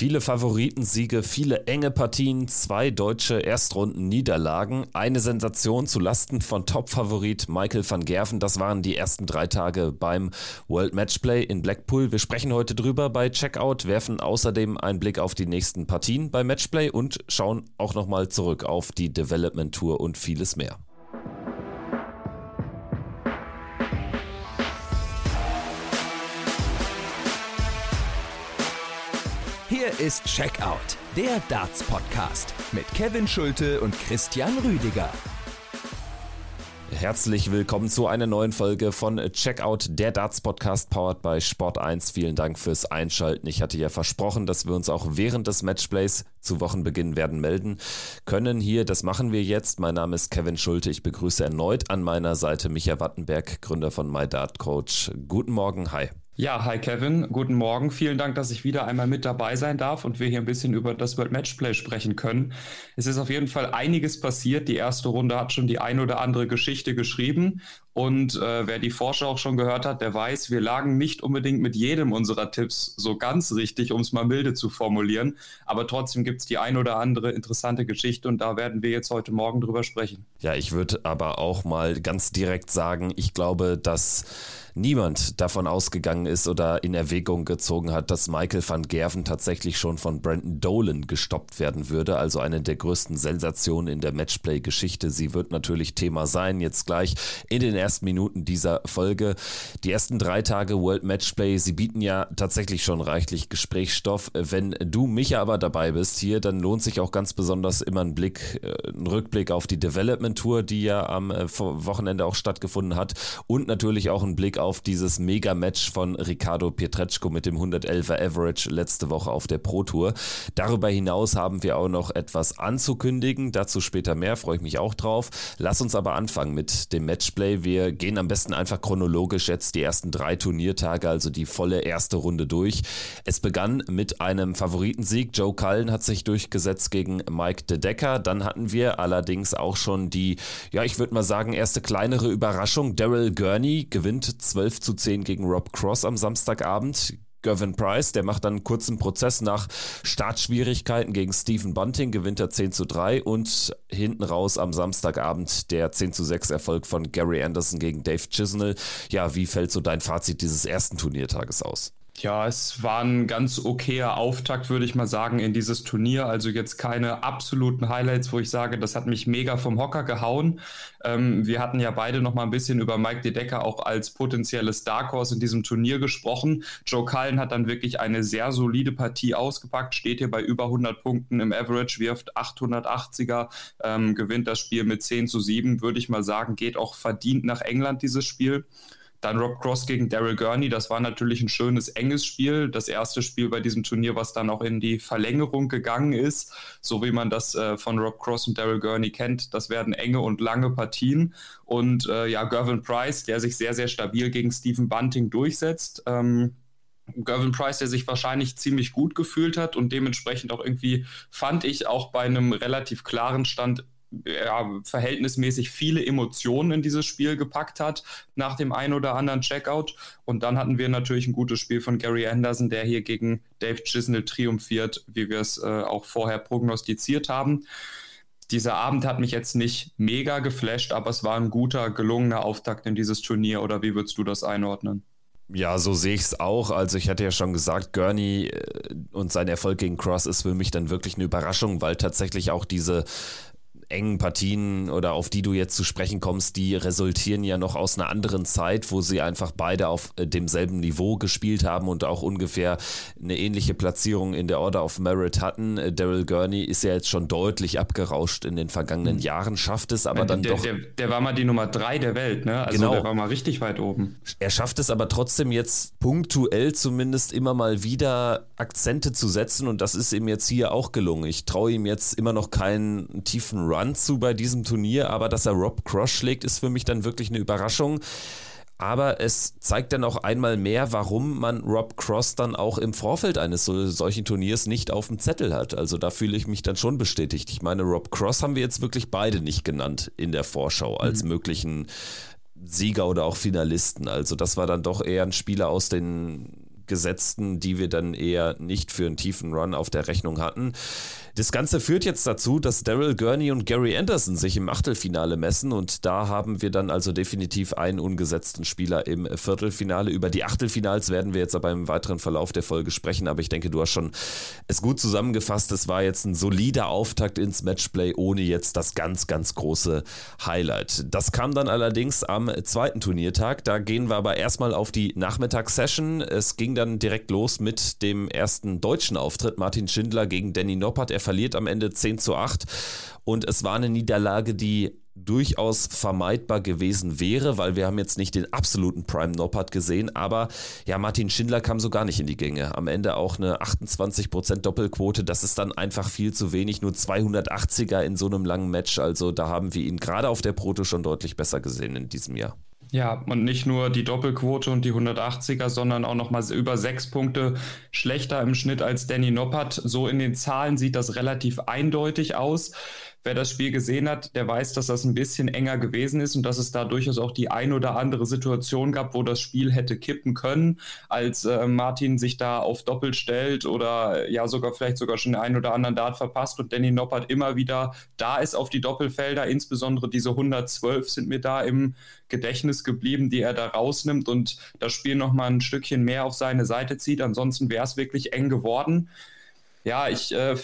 Viele Favoritensiege, viele enge Partien, zwei deutsche Erstrunden-Niederlagen, eine Sensation zu Lasten von Top-Favorit Michael van Gerven. Das waren die ersten drei Tage beim World Matchplay in Blackpool. Wir sprechen heute drüber bei Checkout, werfen außerdem einen Blick auf die nächsten Partien bei Matchplay und schauen auch nochmal zurück auf die Development Tour und vieles mehr. Ist Checkout, der Darts-Podcast mit Kevin Schulte und Christian Rüdiger. Herzlich willkommen zu einer neuen Folge von Checkout, der Darts Podcast powered by Sport 1. Vielen Dank fürs Einschalten. Ich hatte ja versprochen, dass wir uns auch während des Matchplays zu Wochenbeginn werden melden können. Hier, das machen wir jetzt. Mein Name ist Kevin Schulte. Ich begrüße erneut an meiner Seite Micha Wattenberg, Gründer von MyDartCoach. Guten Morgen, hi. Ja, hi Kevin, guten Morgen. Vielen Dank, dass ich wieder einmal mit dabei sein darf und wir hier ein bisschen über das World Matchplay sprechen können. Es ist auf jeden Fall einiges passiert. Die erste Runde hat schon die ein oder andere Geschichte geschrieben und äh, wer die Vorschau auch schon gehört hat, der weiß, wir lagen nicht unbedingt mit jedem unserer Tipps so ganz richtig, um es mal milde zu formulieren. Aber trotzdem gibt es die ein oder andere interessante Geschichte und da werden wir jetzt heute Morgen drüber sprechen. Ja, ich würde aber auch mal ganz direkt sagen, ich glaube, dass niemand davon ausgegangen ist oder in Erwägung gezogen hat, dass Michael van Gerven tatsächlich schon von Brandon Dolan gestoppt werden würde. Also eine der größten Sensationen in der Matchplay-Geschichte. Sie wird natürlich Thema sein, jetzt gleich in den ersten Minuten dieser Folge. Die ersten drei Tage World Matchplay, sie bieten ja tatsächlich schon reichlich Gesprächsstoff. Wenn du, Micha, aber dabei bist hier, dann lohnt sich auch ganz besonders immer ein Blick, äh, ein Rückblick auf die Development Tour, die ja am äh, Wochenende auch stattgefunden hat und natürlich auch ein Blick auf dieses Mega-Match von Ricardo Pietreczko mit dem 111er Average letzte Woche auf der Pro Tour. Darüber hinaus haben wir auch noch etwas anzukündigen, dazu später mehr, freue ich mich auch drauf. Lass uns aber anfangen mit dem Matchplay. Wir gehen am besten einfach chronologisch jetzt die ersten drei Turniertage, also die volle erste Runde durch. Es begann mit einem Favoritensieg. Joe Cullen hat sich durchgesetzt gegen Mike De Decker. Dann hatten wir allerdings auch schon die, ja, ich würde mal sagen, erste kleinere Überraschung. Daryl Gurney gewinnt 12 zu 10 gegen Rob Cross am Samstagabend. Gavin Price, der macht dann einen kurzen Prozess nach Startschwierigkeiten gegen Stephen Bunting, gewinnt er 10 zu 3 und hinten raus am Samstagabend der 10 zu 6 Erfolg von Gary Anderson gegen Dave Chisnell. Ja, wie fällt so dein Fazit dieses ersten Turniertages aus? Ja, es war ein ganz okayer Auftakt, würde ich mal sagen, in dieses Turnier. Also jetzt keine absoluten Highlights, wo ich sage, das hat mich mega vom Hocker gehauen. Ähm, wir hatten ja beide noch mal ein bisschen über Mike De Decker auch als potenzielles Dark Horse in diesem Turnier gesprochen. Joe Cullen hat dann wirklich eine sehr solide Partie ausgepackt, steht hier bei über 100 Punkten im Average, wirft 880er, ähm, gewinnt das Spiel mit 10 zu 7, würde ich mal sagen, geht auch verdient nach England dieses Spiel. Dann Rob Cross gegen Daryl Gurney, das war natürlich ein schönes, enges Spiel. Das erste Spiel bei diesem Turnier, was dann auch in die Verlängerung gegangen ist, so wie man das äh, von Rob Cross und Daryl Gurney kennt. Das werden enge und lange Partien. Und äh, ja, Gervin Price, der sich sehr, sehr stabil gegen Stephen Bunting durchsetzt. Ähm, Gervin Price, der sich wahrscheinlich ziemlich gut gefühlt hat und dementsprechend auch irgendwie, fand ich, auch bei einem relativ klaren Stand ja, verhältnismäßig viele Emotionen in dieses Spiel gepackt hat nach dem ein oder anderen Checkout. Und dann hatten wir natürlich ein gutes Spiel von Gary Anderson, der hier gegen Dave Chisnell triumphiert, wie wir es äh, auch vorher prognostiziert haben. Dieser Abend hat mich jetzt nicht mega geflasht, aber es war ein guter, gelungener Auftakt in dieses Turnier. Oder wie würdest du das einordnen? Ja, so sehe ich es auch. Also ich hatte ja schon gesagt, Gurney äh, und sein Erfolg gegen Cross ist für mich dann wirklich eine Überraschung, weil tatsächlich auch diese engen Partien oder auf die du jetzt zu sprechen kommst, die resultieren ja noch aus einer anderen Zeit, wo sie einfach beide auf äh, demselben Niveau gespielt haben und auch ungefähr eine ähnliche Platzierung in der Order of Merit hatten. Äh, Daryl Gurney ist ja jetzt schon deutlich abgerauscht in den vergangenen mhm. Jahren, schafft es aber dann der, doch. Der, der, war mal die Nummer drei der Welt, ne? Also genau. der war mal richtig weit oben. Er schafft es aber trotzdem jetzt punktuell zumindest immer mal wieder Akzente zu setzen und das ist ihm jetzt hier auch gelungen. Ich traue ihm jetzt immer noch keinen tiefen Run Run zu bei diesem Turnier, aber dass er Rob Cross schlägt, ist für mich dann wirklich eine Überraschung. Aber es zeigt dann auch einmal mehr, warum man Rob Cross dann auch im Vorfeld eines so, solchen Turniers nicht auf dem Zettel hat. Also da fühle ich mich dann schon bestätigt. Ich meine, Rob Cross haben wir jetzt wirklich beide nicht genannt in der Vorschau als mhm. möglichen Sieger oder auch Finalisten. Also das war dann doch eher ein Spieler aus den gesetzten, die wir dann eher nicht für einen tiefen Run auf der Rechnung hatten. Das Ganze führt jetzt dazu, dass Daryl Gurney und Gary Anderson sich im Achtelfinale messen und da haben wir dann also definitiv einen ungesetzten Spieler im Viertelfinale. Über die Achtelfinals werden wir jetzt aber im weiteren Verlauf der Folge sprechen, aber ich denke, du hast schon es gut zusammengefasst. Es war jetzt ein solider Auftakt ins Matchplay, ohne jetzt das ganz, ganz große Highlight. Das kam dann allerdings am zweiten Turniertag. Da gehen wir aber erstmal auf die Nachmittagssession. Es ging dann direkt los mit dem ersten deutschen Auftritt. Martin Schindler gegen Danny Noppert. Er verliert am Ende 10 zu 8 und es war eine Niederlage, die durchaus vermeidbar gewesen wäre, weil wir haben jetzt nicht den absoluten Prime Noppert gesehen, aber ja, Martin Schindler kam so gar nicht in die Gänge. Am Ende auch eine 28% Doppelquote, das ist dann einfach viel zu wenig, nur 280er in so einem langen Match, also da haben wir ihn gerade auf der Proto schon deutlich besser gesehen in diesem Jahr. Ja, und nicht nur die Doppelquote und die 180er, sondern auch nochmal über sechs Punkte schlechter im Schnitt als Danny Noppert. So in den Zahlen sieht das relativ eindeutig aus. Wer das Spiel gesehen hat, der weiß, dass das ein bisschen enger gewesen ist und dass es da durchaus auch die ein oder andere Situation gab, wo das Spiel hätte kippen können, als äh, Martin sich da auf Doppel stellt oder ja sogar vielleicht sogar schon den einen oder anderen Dart verpasst und Danny Noppert immer wieder da ist auf die Doppelfelder. Insbesondere diese 112 sind mir da im Gedächtnis geblieben, die er da rausnimmt und das Spiel nochmal ein Stückchen mehr auf seine Seite zieht. Ansonsten wäre es wirklich eng geworden ja, ich äh,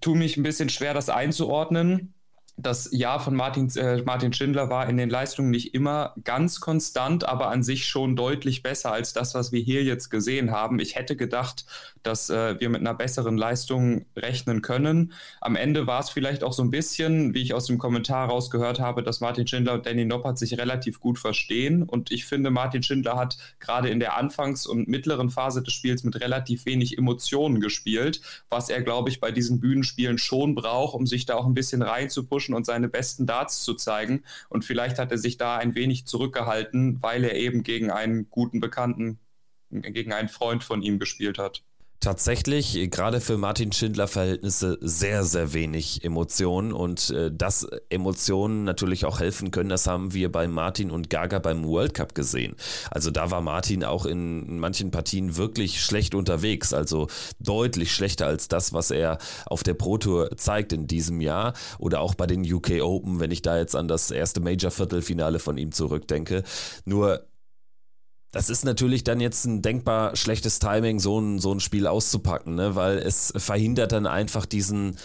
tue mich ein bisschen schwer, das einzuordnen das Jahr von Martin, äh, Martin Schindler war in den Leistungen nicht immer ganz konstant, aber an sich schon deutlich besser als das, was wir hier jetzt gesehen haben. Ich hätte gedacht, dass äh, wir mit einer besseren Leistung rechnen können. Am Ende war es vielleicht auch so ein bisschen, wie ich aus dem Kommentar rausgehört habe, dass Martin Schindler und Danny Noppert sich relativ gut verstehen. Und ich finde, Martin Schindler hat gerade in der Anfangs- und mittleren Phase des Spiels mit relativ wenig Emotionen gespielt, was er, glaube ich, bei diesen Bühnenspielen schon braucht, um sich da auch ein bisschen reinzupushen pushen und seine besten Darts zu zeigen. Und vielleicht hat er sich da ein wenig zurückgehalten, weil er eben gegen einen guten Bekannten, gegen einen Freund von ihm gespielt hat tatsächlich gerade für Martin Schindler Verhältnisse sehr, sehr wenig Emotionen und äh, dass Emotionen natürlich auch helfen können, das haben wir bei Martin und Gaga beim World Cup gesehen. Also da war Martin auch in manchen Partien wirklich schlecht unterwegs, also deutlich schlechter als das, was er auf der Pro Tour zeigt in diesem Jahr oder auch bei den UK Open, wenn ich da jetzt an das erste Major Viertelfinale von ihm zurückdenke. Nur das ist natürlich dann jetzt ein denkbar schlechtes Timing, so ein, so ein Spiel auszupacken, ne? weil es verhindert dann einfach diesen,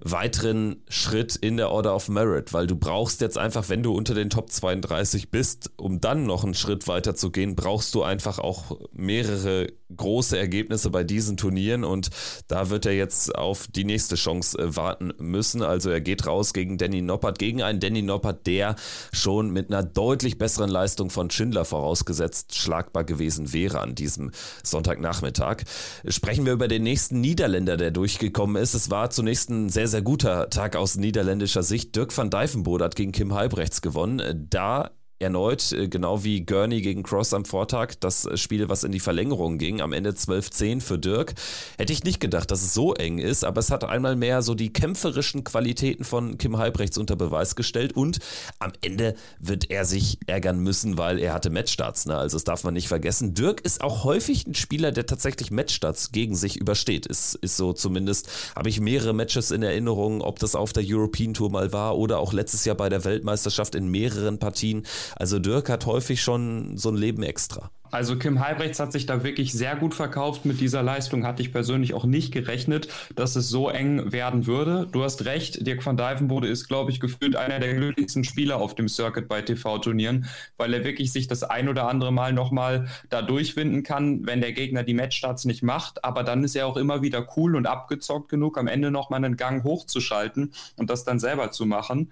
weiteren Schritt in der Order of Merit, weil du brauchst jetzt einfach, wenn du unter den Top 32 bist, um dann noch einen Schritt weiter zu gehen, brauchst du einfach auch mehrere große Ergebnisse bei diesen Turnieren und da wird er jetzt auf die nächste Chance äh, warten müssen. Also er geht raus gegen Danny Noppert, gegen einen Danny Noppert, der schon mit einer deutlich besseren Leistung von Schindler vorausgesetzt schlagbar gewesen wäre an diesem Sonntagnachmittag. Sprechen wir über den nächsten Niederländer, der durchgekommen ist. Es war zunächst ein sehr, sehr guter Tag aus niederländischer Sicht. Dirk van Dijvenbode hat gegen Kim Halbrechts gewonnen. Da erneut, äh, genau wie Gurney gegen Cross am Vortag, das Spiel, was in die Verlängerung ging, am Ende 12-10 für Dirk. Hätte ich nicht gedacht, dass es so eng ist, aber es hat einmal mehr so die kämpferischen Qualitäten von Kim Halbrechts unter Beweis gestellt und am Ende wird er sich ärgern müssen, weil er hatte Matchstarts. Ne? Also das darf man nicht vergessen. Dirk ist auch häufig ein Spieler, der tatsächlich Matchstarts gegen sich übersteht. Ist, ist so zumindest, habe ich mehrere Matches in Erinnerung, ob das auf der European Tour mal war oder auch letztes Jahr bei der Weltmeisterschaft in mehreren Partien. Also Dirk hat häufig schon so ein Leben extra. Also Kim Halbrechts hat sich da wirklich sehr gut verkauft mit dieser Leistung. Hatte ich persönlich auch nicht gerechnet, dass es so eng werden würde. Du hast recht, Dirk van Dijvenbode ist, glaube ich, gefühlt einer der glücklichsten Spieler auf dem Circuit bei TV-Turnieren, weil er wirklich sich das ein oder andere Mal nochmal da durchwinden kann, wenn der Gegner die Matchstarts nicht macht. Aber dann ist er auch immer wieder cool und abgezockt genug, am Ende nochmal einen Gang hochzuschalten und das dann selber zu machen.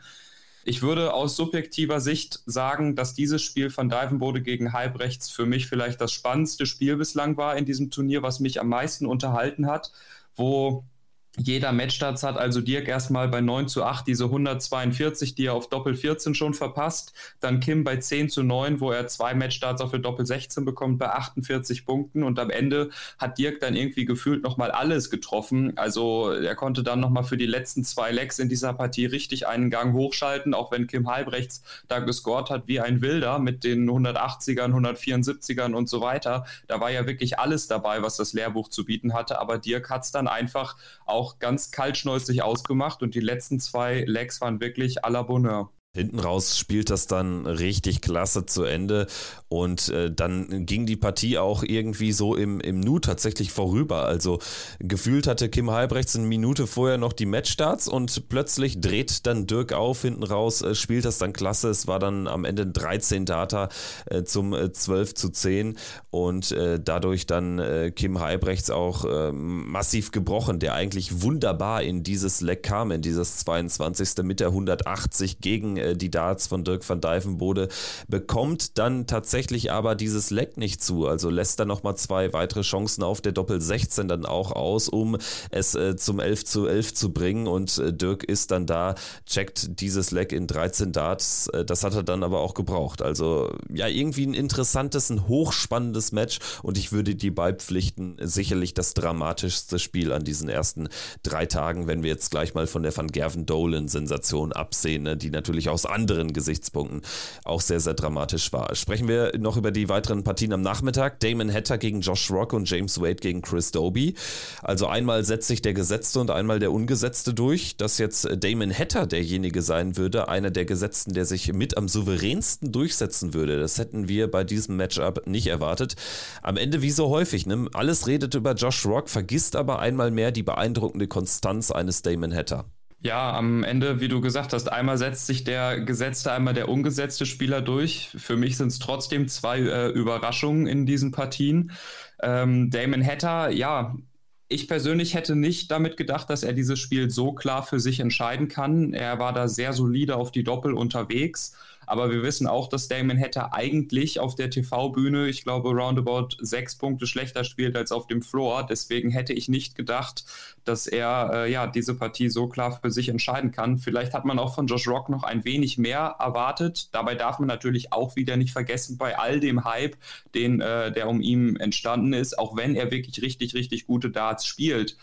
Ich würde aus subjektiver Sicht sagen, dass dieses Spiel von Divenbode gegen Halbrechts für mich vielleicht das spannendste Spiel bislang war in diesem Turnier, was mich am meisten unterhalten hat, wo jeder Matchstarts hat also Dirk erstmal bei 9 zu 8 diese 142, die er auf Doppel 14 schon verpasst. Dann Kim bei 10 zu 9, wo er zwei Matchstarts auf für Doppel 16 bekommt bei 48 Punkten. Und am Ende hat Dirk dann irgendwie gefühlt nochmal alles getroffen. Also er konnte dann nochmal für die letzten zwei Legs in dieser Partie richtig einen Gang hochschalten, auch wenn Kim Halbrechts da gescored hat wie ein Wilder mit den 180ern, 174ern und so weiter. Da war ja wirklich alles dabei, was das Lehrbuch zu bieten hatte. Aber Dirk hat es dann einfach auch auch ganz kaltschnäuzig ausgemacht und die letzten zwei Legs waren wirklich à la Bonheur. Hinten raus spielt das dann richtig klasse zu Ende und äh, dann ging die Partie auch irgendwie so im, im Nu tatsächlich vorüber. Also gefühlt hatte Kim Halbrechts eine Minute vorher noch die Matchstarts und plötzlich dreht dann Dirk auf hinten raus, äh, spielt das dann klasse. Es war dann am Ende 13 Data äh, zum äh, 12 zu 10 und äh, dadurch dann äh, Kim Halbrechts auch äh, massiv gebrochen, der eigentlich wunderbar in dieses Leck kam, in dieses 22. mit der 180 gegen äh, die Darts von Dirk van Dijvenbode, bekommt dann tatsächlich aber dieses Leck nicht zu. Also lässt dann nochmal zwei weitere Chancen auf der Doppel 16 dann auch aus, um es äh, zum 11 zu 11 zu bringen. Und äh, Dirk ist dann da, checkt dieses Leck in 13 Darts. Äh, das hat er dann aber auch gebraucht. Also ja, irgendwie ein interessantes, ein hochspannendes Match. Und ich würde die beipflichten, sicherlich das dramatischste Spiel an diesen ersten drei Tagen, wenn wir jetzt gleich mal von der Van Gerven-Dolan-Sensation absehen, ne, die natürlich aus anderen Gesichtspunkten auch sehr, sehr dramatisch war. Sprechen wir noch über die weiteren Partien am Nachmittag. Damon Hatter gegen Josh Rock und James Wade gegen Chris Doby. Also einmal setzt sich der Gesetzte und einmal der Ungesetzte durch. Dass jetzt Damon Hatter derjenige sein würde, einer der Gesetzten, der sich mit am souveränsten durchsetzen würde, das hätten wir bei diesem Matchup nicht erwartet. Am Ende wie so häufig, ne? alles redet über Josh Rock, vergisst aber einmal mehr die beeindruckende Konstanz eines Damon Hatter. Ja, am Ende, wie du gesagt hast, einmal setzt sich der gesetzte, einmal der ungesetzte Spieler durch. Für mich sind es trotzdem zwei äh, Überraschungen in diesen Partien. Ähm, Damon Hatter, ja, ich persönlich hätte nicht damit gedacht, dass er dieses Spiel so klar für sich entscheiden kann. Er war da sehr solide auf die Doppel unterwegs. Aber wir wissen auch, dass Damon Hatter eigentlich auf der TV-Bühne, ich glaube, roundabout sechs Punkte schlechter spielt als auf dem Floor. Deswegen hätte ich nicht gedacht, dass er äh, ja diese Partie so klar für sich entscheiden kann. Vielleicht hat man auch von Josh Rock noch ein wenig mehr erwartet. Dabei darf man natürlich auch wieder nicht vergessen, bei all dem Hype, den, äh, der um ihn entstanden ist, auch wenn er wirklich richtig, richtig gute Darts spielt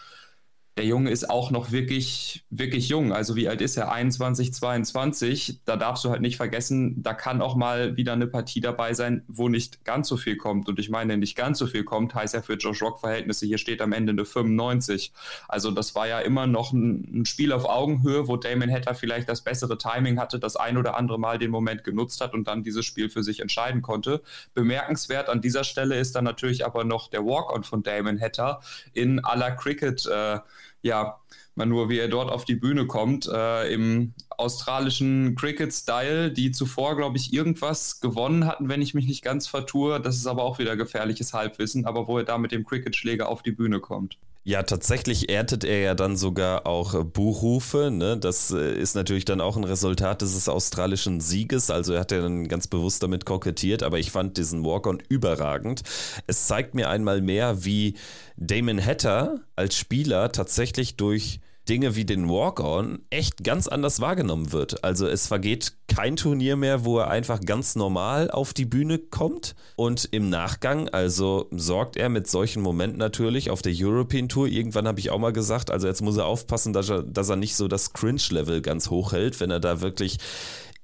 der Junge ist auch noch wirklich, wirklich jung. Also wie alt ist er? 21, 22. Da darfst du halt nicht vergessen, da kann auch mal wieder eine Partie dabei sein, wo nicht ganz so viel kommt. Und ich meine, nicht ganz so viel kommt, heißt ja für Josh Rock-Verhältnisse, hier steht am Ende eine 95. Also das war ja immer noch ein, ein Spiel auf Augenhöhe, wo Damon Hatter vielleicht das bessere Timing hatte, das ein oder andere Mal den Moment genutzt hat und dann dieses Spiel für sich entscheiden konnte. Bemerkenswert an dieser Stelle ist dann natürlich aber noch der Walk-On von Damon Hatter in aller Cricket. Äh, ja, man nur, wie er dort auf die Bühne kommt, äh, im australischen Cricket-Style, die zuvor, glaube ich, irgendwas gewonnen hatten, wenn ich mich nicht ganz vertue. Das ist aber auch wieder gefährliches Halbwissen, aber wo er da mit dem Cricket-Schläger auf die Bühne kommt. Ja, tatsächlich erntet er ja dann sogar auch Buchrufe. Ne? Das äh, ist natürlich dann auch ein Resultat dieses australischen Sieges. Also er hat ja dann ganz bewusst damit kokettiert, aber ich fand diesen Walk-on überragend. Es zeigt mir einmal mehr, wie Damon Hatter als Spieler tatsächlich durch Dinge wie den Walk-On echt ganz anders wahrgenommen wird. Also es vergeht kein Turnier mehr, wo er einfach ganz normal auf die Bühne kommt und im Nachgang, also sorgt er mit solchen Momenten natürlich auf der European Tour. Irgendwann habe ich auch mal gesagt, also jetzt muss er aufpassen, dass er, dass er nicht so das Cringe-Level ganz hoch hält, wenn er da wirklich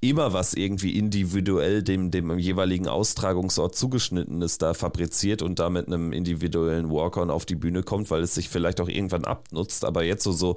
immer was irgendwie individuell dem, dem jeweiligen Austragungsort zugeschnitten ist, da fabriziert und da mit einem individuellen Walk-On auf die Bühne kommt, weil es sich vielleicht auch irgendwann abnutzt. Aber jetzt so, so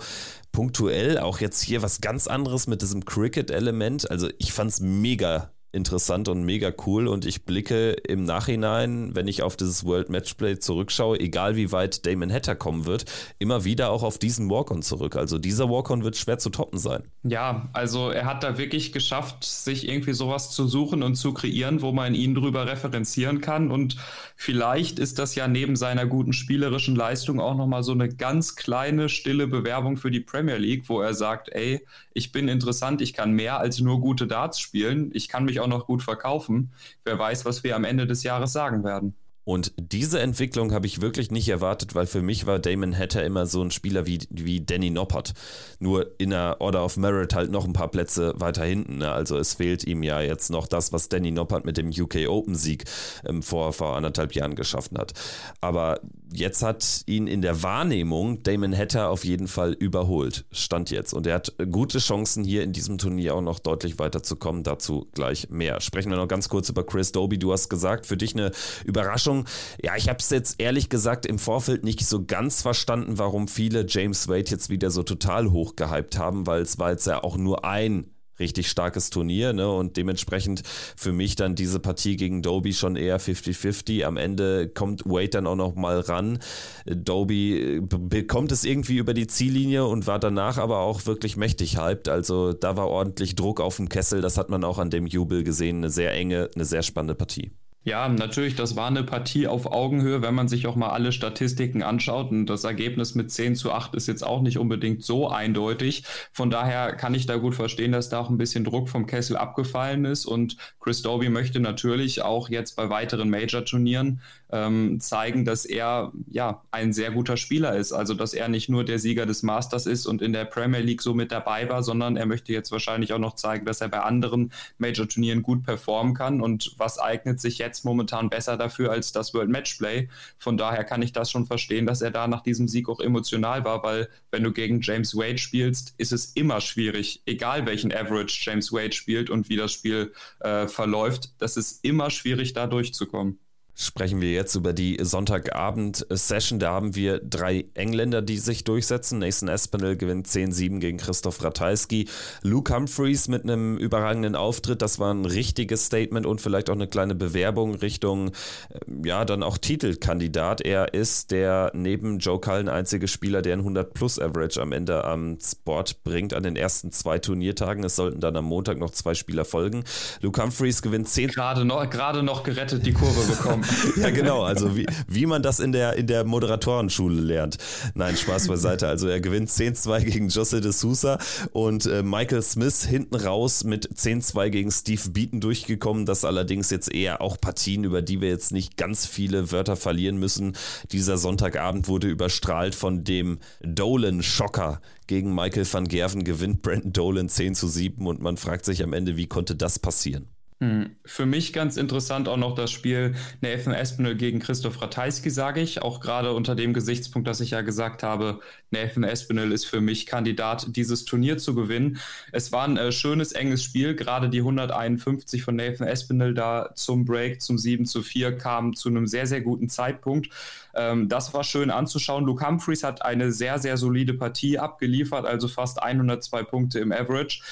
punktuell, auch jetzt hier was ganz anderes mit diesem Cricket-Element. Also ich fand es mega interessant und mega cool und ich blicke im Nachhinein, wenn ich auf dieses World Matchplay zurückschaue, egal wie weit Damon Hatter kommen wird, immer wieder auch auf diesen Walk-On zurück. Also dieser Walk-On wird schwer zu toppen sein. Ja, also er hat da wirklich geschafft, sich irgendwie sowas zu suchen und zu kreieren, wo man ihn drüber referenzieren kann und vielleicht ist das ja neben seiner guten spielerischen Leistung auch nochmal so eine ganz kleine, stille Bewerbung für die Premier League, wo er sagt, ey, ich bin interessant, ich kann mehr als nur gute Darts spielen, ich kann mich auch noch gut verkaufen. Wer weiß, was wir am Ende des Jahres sagen werden. Und diese Entwicklung habe ich wirklich nicht erwartet, weil für mich war Damon Hatter immer so ein Spieler wie, wie Danny Noppert. Nur in der Order of Merit halt noch ein paar Plätze weiter hinten. Ne? Also es fehlt ihm ja jetzt noch das, was Danny Noppert mit dem UK Open Sieg ähm, vor, vor anderthalb Jahren geschaffen hat. Aber jetzt hat ihn in der Wahrnehmung Damon Hatter auf jeden Fall überholt. Stand jetzt. Und er hat gute Chancen hier in diesem Turnier auch noch deutlich weiterzukommen. Dazu gleich mehr. Sprechen wir noch ganz kurz über Chris Doby. Du hast gesagt, für dich eine Überraschung. Ja, ich habe es jetzt ehrlich gesagt im Vorfeld nicht so ganz verstanden, warum viele James Wade jetzt wieder so total hoch gehypt haben, weil es war jetzt ja auch nur ein richtig starkes Turnier ne? und dementsprechend für mich dann diese Partie gegen Doby schon eher 50-50. Am Ende kommt Wade dann auch noch mal ran. Doby äh, bekommt es irgendwie über die Ziellinie und war danach aber auch wirklich mächtig hyped. Also da war ordentlich Druck auf dem Kessel. Das hat man auch an dem Jubel gesehen. Eine sehr enge, eine sehr spannende Partie. Ja, natürlich, das war eine Partie auf Augenhöhe, wenn man sich auch mal alle Statistiken anschaut. Und das Ergebnis mit 10 zu 8 ist jetzt auch nicht unbedingt so eindeutig. Von daher kann ich da gut verstehen, dass da auch ein bisschen Druck vom Kessel abgefallen ist. Und Chris Doby möchte natürlich auch jetzt bei weiteren Major-Turnieren ähm, zeigen, dass er ja ein sehr guter Spieler ist. Also dass er nicht nur der Sieger des Masters ist und in der Premier League so mit dabei war, sondern er möchte jetzt wahrscheinlich auch noch zeigen, dass er bei anderen Major-Turnieren gut performen kann. Und was eignet sich jetzt momentan besser dafür als das World Matchplay? Von daher kann ich das schon verstehen, dass er da nach diesem Sieg auch emotional war, weil wenn du gegen James Wade spielst, ist es immer schwierig, egal welchen Average James Wade spielt und wie das Spiel äh, verläuft, das ist immer schwierig, da durchzukommen sprechen wir jetzt über die Sonntagabend-Session. Da haben wir drei Engländer, die sich durchsetzen. Nathan Espinel gewinnt 10-7 gegen Christoph Ratajski. Luke Humphreys mit einem überragenden Auftritt. Das war ein richtiges Statement und vielleicht auch eine kleine Bewerbung Richtung, äh, ja, dann auch Titelkandidat. Er ist der neben Joe Cullen einzige Spieler, der ein 100-Plus-Average am Ende am Sport bringt an den ersten zwei Turniertagen. Es sollten dann am Montag noch zwei Spieler folgen. Luke Humphreys gewinnt 10. Gerade noch, gerade noch gerettet die Kurve bekommen. ja, genau. Also wie, wie man das in der, in der Moderatorenschule lernt. Nein, Spaß beiseite. Also er gewinnt 10-2 gegen Jose de Sousa und äh, Michael Smith hinten raus mit 10-2 gegen Steve Beaton durchgekommen. Das allerdings jetzt eher auch Partien, über die wir jetzt nicht ganz viele Wörter verlieren müssen. Dieser Sonntagabend wurde überstrahlt von dem Dolan-Schocker gegen Michael van Gerven gewinnt Brandon Dolan 10 zu 7 und man fragt sich am Ende, wie konnte das passieren? Hm. Für mich ganz interessant auch noch das Spiel Nathan Espinel gegen Christoph Ratajski, sage ich. Auch gerade unter dem Gesichtspunkt, dass ich ja gesagt habe, Nathan Espinel ist für mich Kandidat, dieses Turnier zu gewinnen. Es war ein äh, schönes, enges Spiel. Gerade die 151 von Nathan Espinel da zum Break, zum 7 zu 4, kamen zu einem sehr, sehr guten Zeitpunkt. Ähm, das war schön anzuschauen. Luke Humphreys hat eine sehr, sehr solide Partie abgeliefert, also fast 102 Punkte im Average.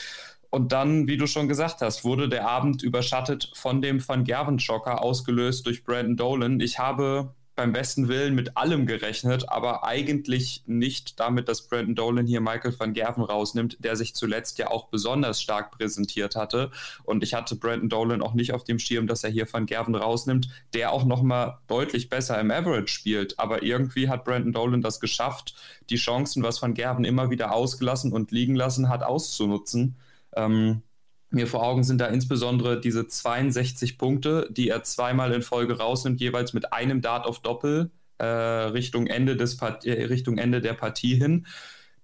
Und dann, wie du schon gesagt hast, wurde der Abend überschattet von dem Van Gerven-Schocker, ausgelöst durch Brandon Dolan. Ich habe beim besten Willen mit allem gerechnet, aber eigentlich nicht damit, dass Brandon Dolan hier Michael van Gerven rausnimmt, der sich zuletzt ja auch besonders stark präsentiert hatte. Und ich hatte Brandon Dolan auch nicht auf dem Schirm, dass er hier van Gerven rausnimmt, der auch nochmal deutlich besser im Average spielt. Aber irgendwie hat Brandon Dolan das geschafft, die Chancen, was van Gerven immer wieder ausgelassen und liegen lassen hat, auszunutzen. Ähm, mir vor Augen sind da insbesondere diese 62 Punkte, die er zweimal in Folge rausnimmt, jeweils mit einem Dart auf Doppel äh, Richtung, Ende des Part äh, Richtung Ende der Partie hin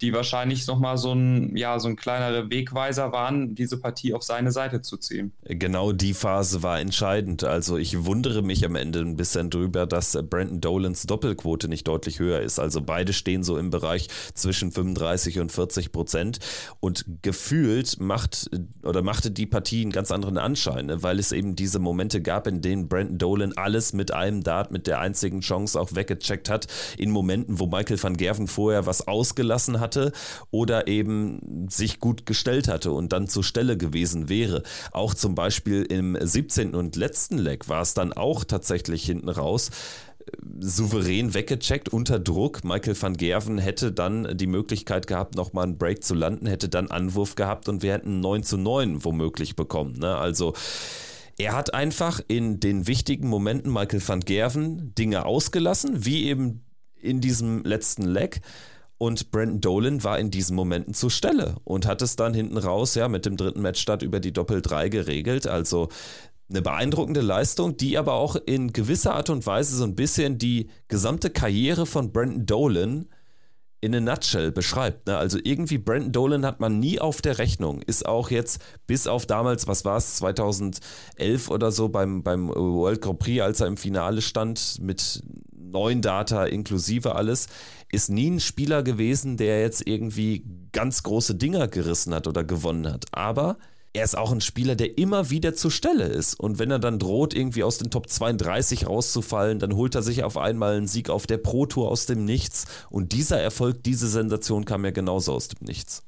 die wahrscheinlich nochmal so ein, ja, so ein kleinerer Wegweiser waren, diese Partie auf seine Seite zu ziehen. Genau die Phase war entscheidend. Also ich wundere mich am Ende ein bisschen drüber, dass Brandon Dolans Doppelquote nicht deutlich höher ist. Also beide stehen so im Bereich zwischen 35 und 40 Prozent. Und gefühlt macht oder machte die Partie einen ganz anderen Anschein, ne? weil es eben diese Momente gab, in denen Brandon Dolan alles mit einem Dart, mit der einzigen Chance auch weggecheckt hat. In Momenten, wo Michael van Gerven vorher was ausgelassen hat hatte oder eben sich gut gestellt hatte und dann zur Stelle gewesen wäre. Auch zum Beispiel im 17. und letzten Leg war es dann auch tatsächlich hinten raus äh, souverän weggecheckt unter Druck. Michael van Gerven hätte dann die Möglichkeit gehabt, nochmal einen Break zu landen, hätte dann Anwurf gehabt und wir hätten 9 zu 9 womöglich bekommen. Ne? Also er hat einfach in den wichtigen Momenten Michael van Gerven Dinge ausgelassen, wie eben in diesem letzten Leg. Und Brandon Dolan war in diesen Momenten zur Stelle und hat es dann hinten raus, ja, mit dem dritten Matchstart über die Doppel-3 geregelt. Also eine beeindruckende Leistung, die aber auch in gewisser Art und Weise so ein bisschen die gesamte Karriere von Brandon Dolan in a nutshell beschreibt. Ne? Also irgendwie Brandon Dolan hat man nie auf der Rechnung. Ist auch jetzt bis auf damals, was war es, 2011 oder so beim, beim World Grand Prix, als er im Finale stand mit neuen Data inklusive alles, ist nie ein Spieler gewesen, der jetzt irgendwie ganz große Dinger gerissen hat oder gewonnen hat. Aber er ist auch ein Spieler, der immer wieder zur Stelle ist. Und wenn er dann droht, irgendwie aus den Top 32 rauszufallen, dann holt er sich auf einmal einen Sieg auf der Pro Tour aus dem Nichts. Und dieser Erfolg, diese Sensation kam ja genauso aus dem Nichts.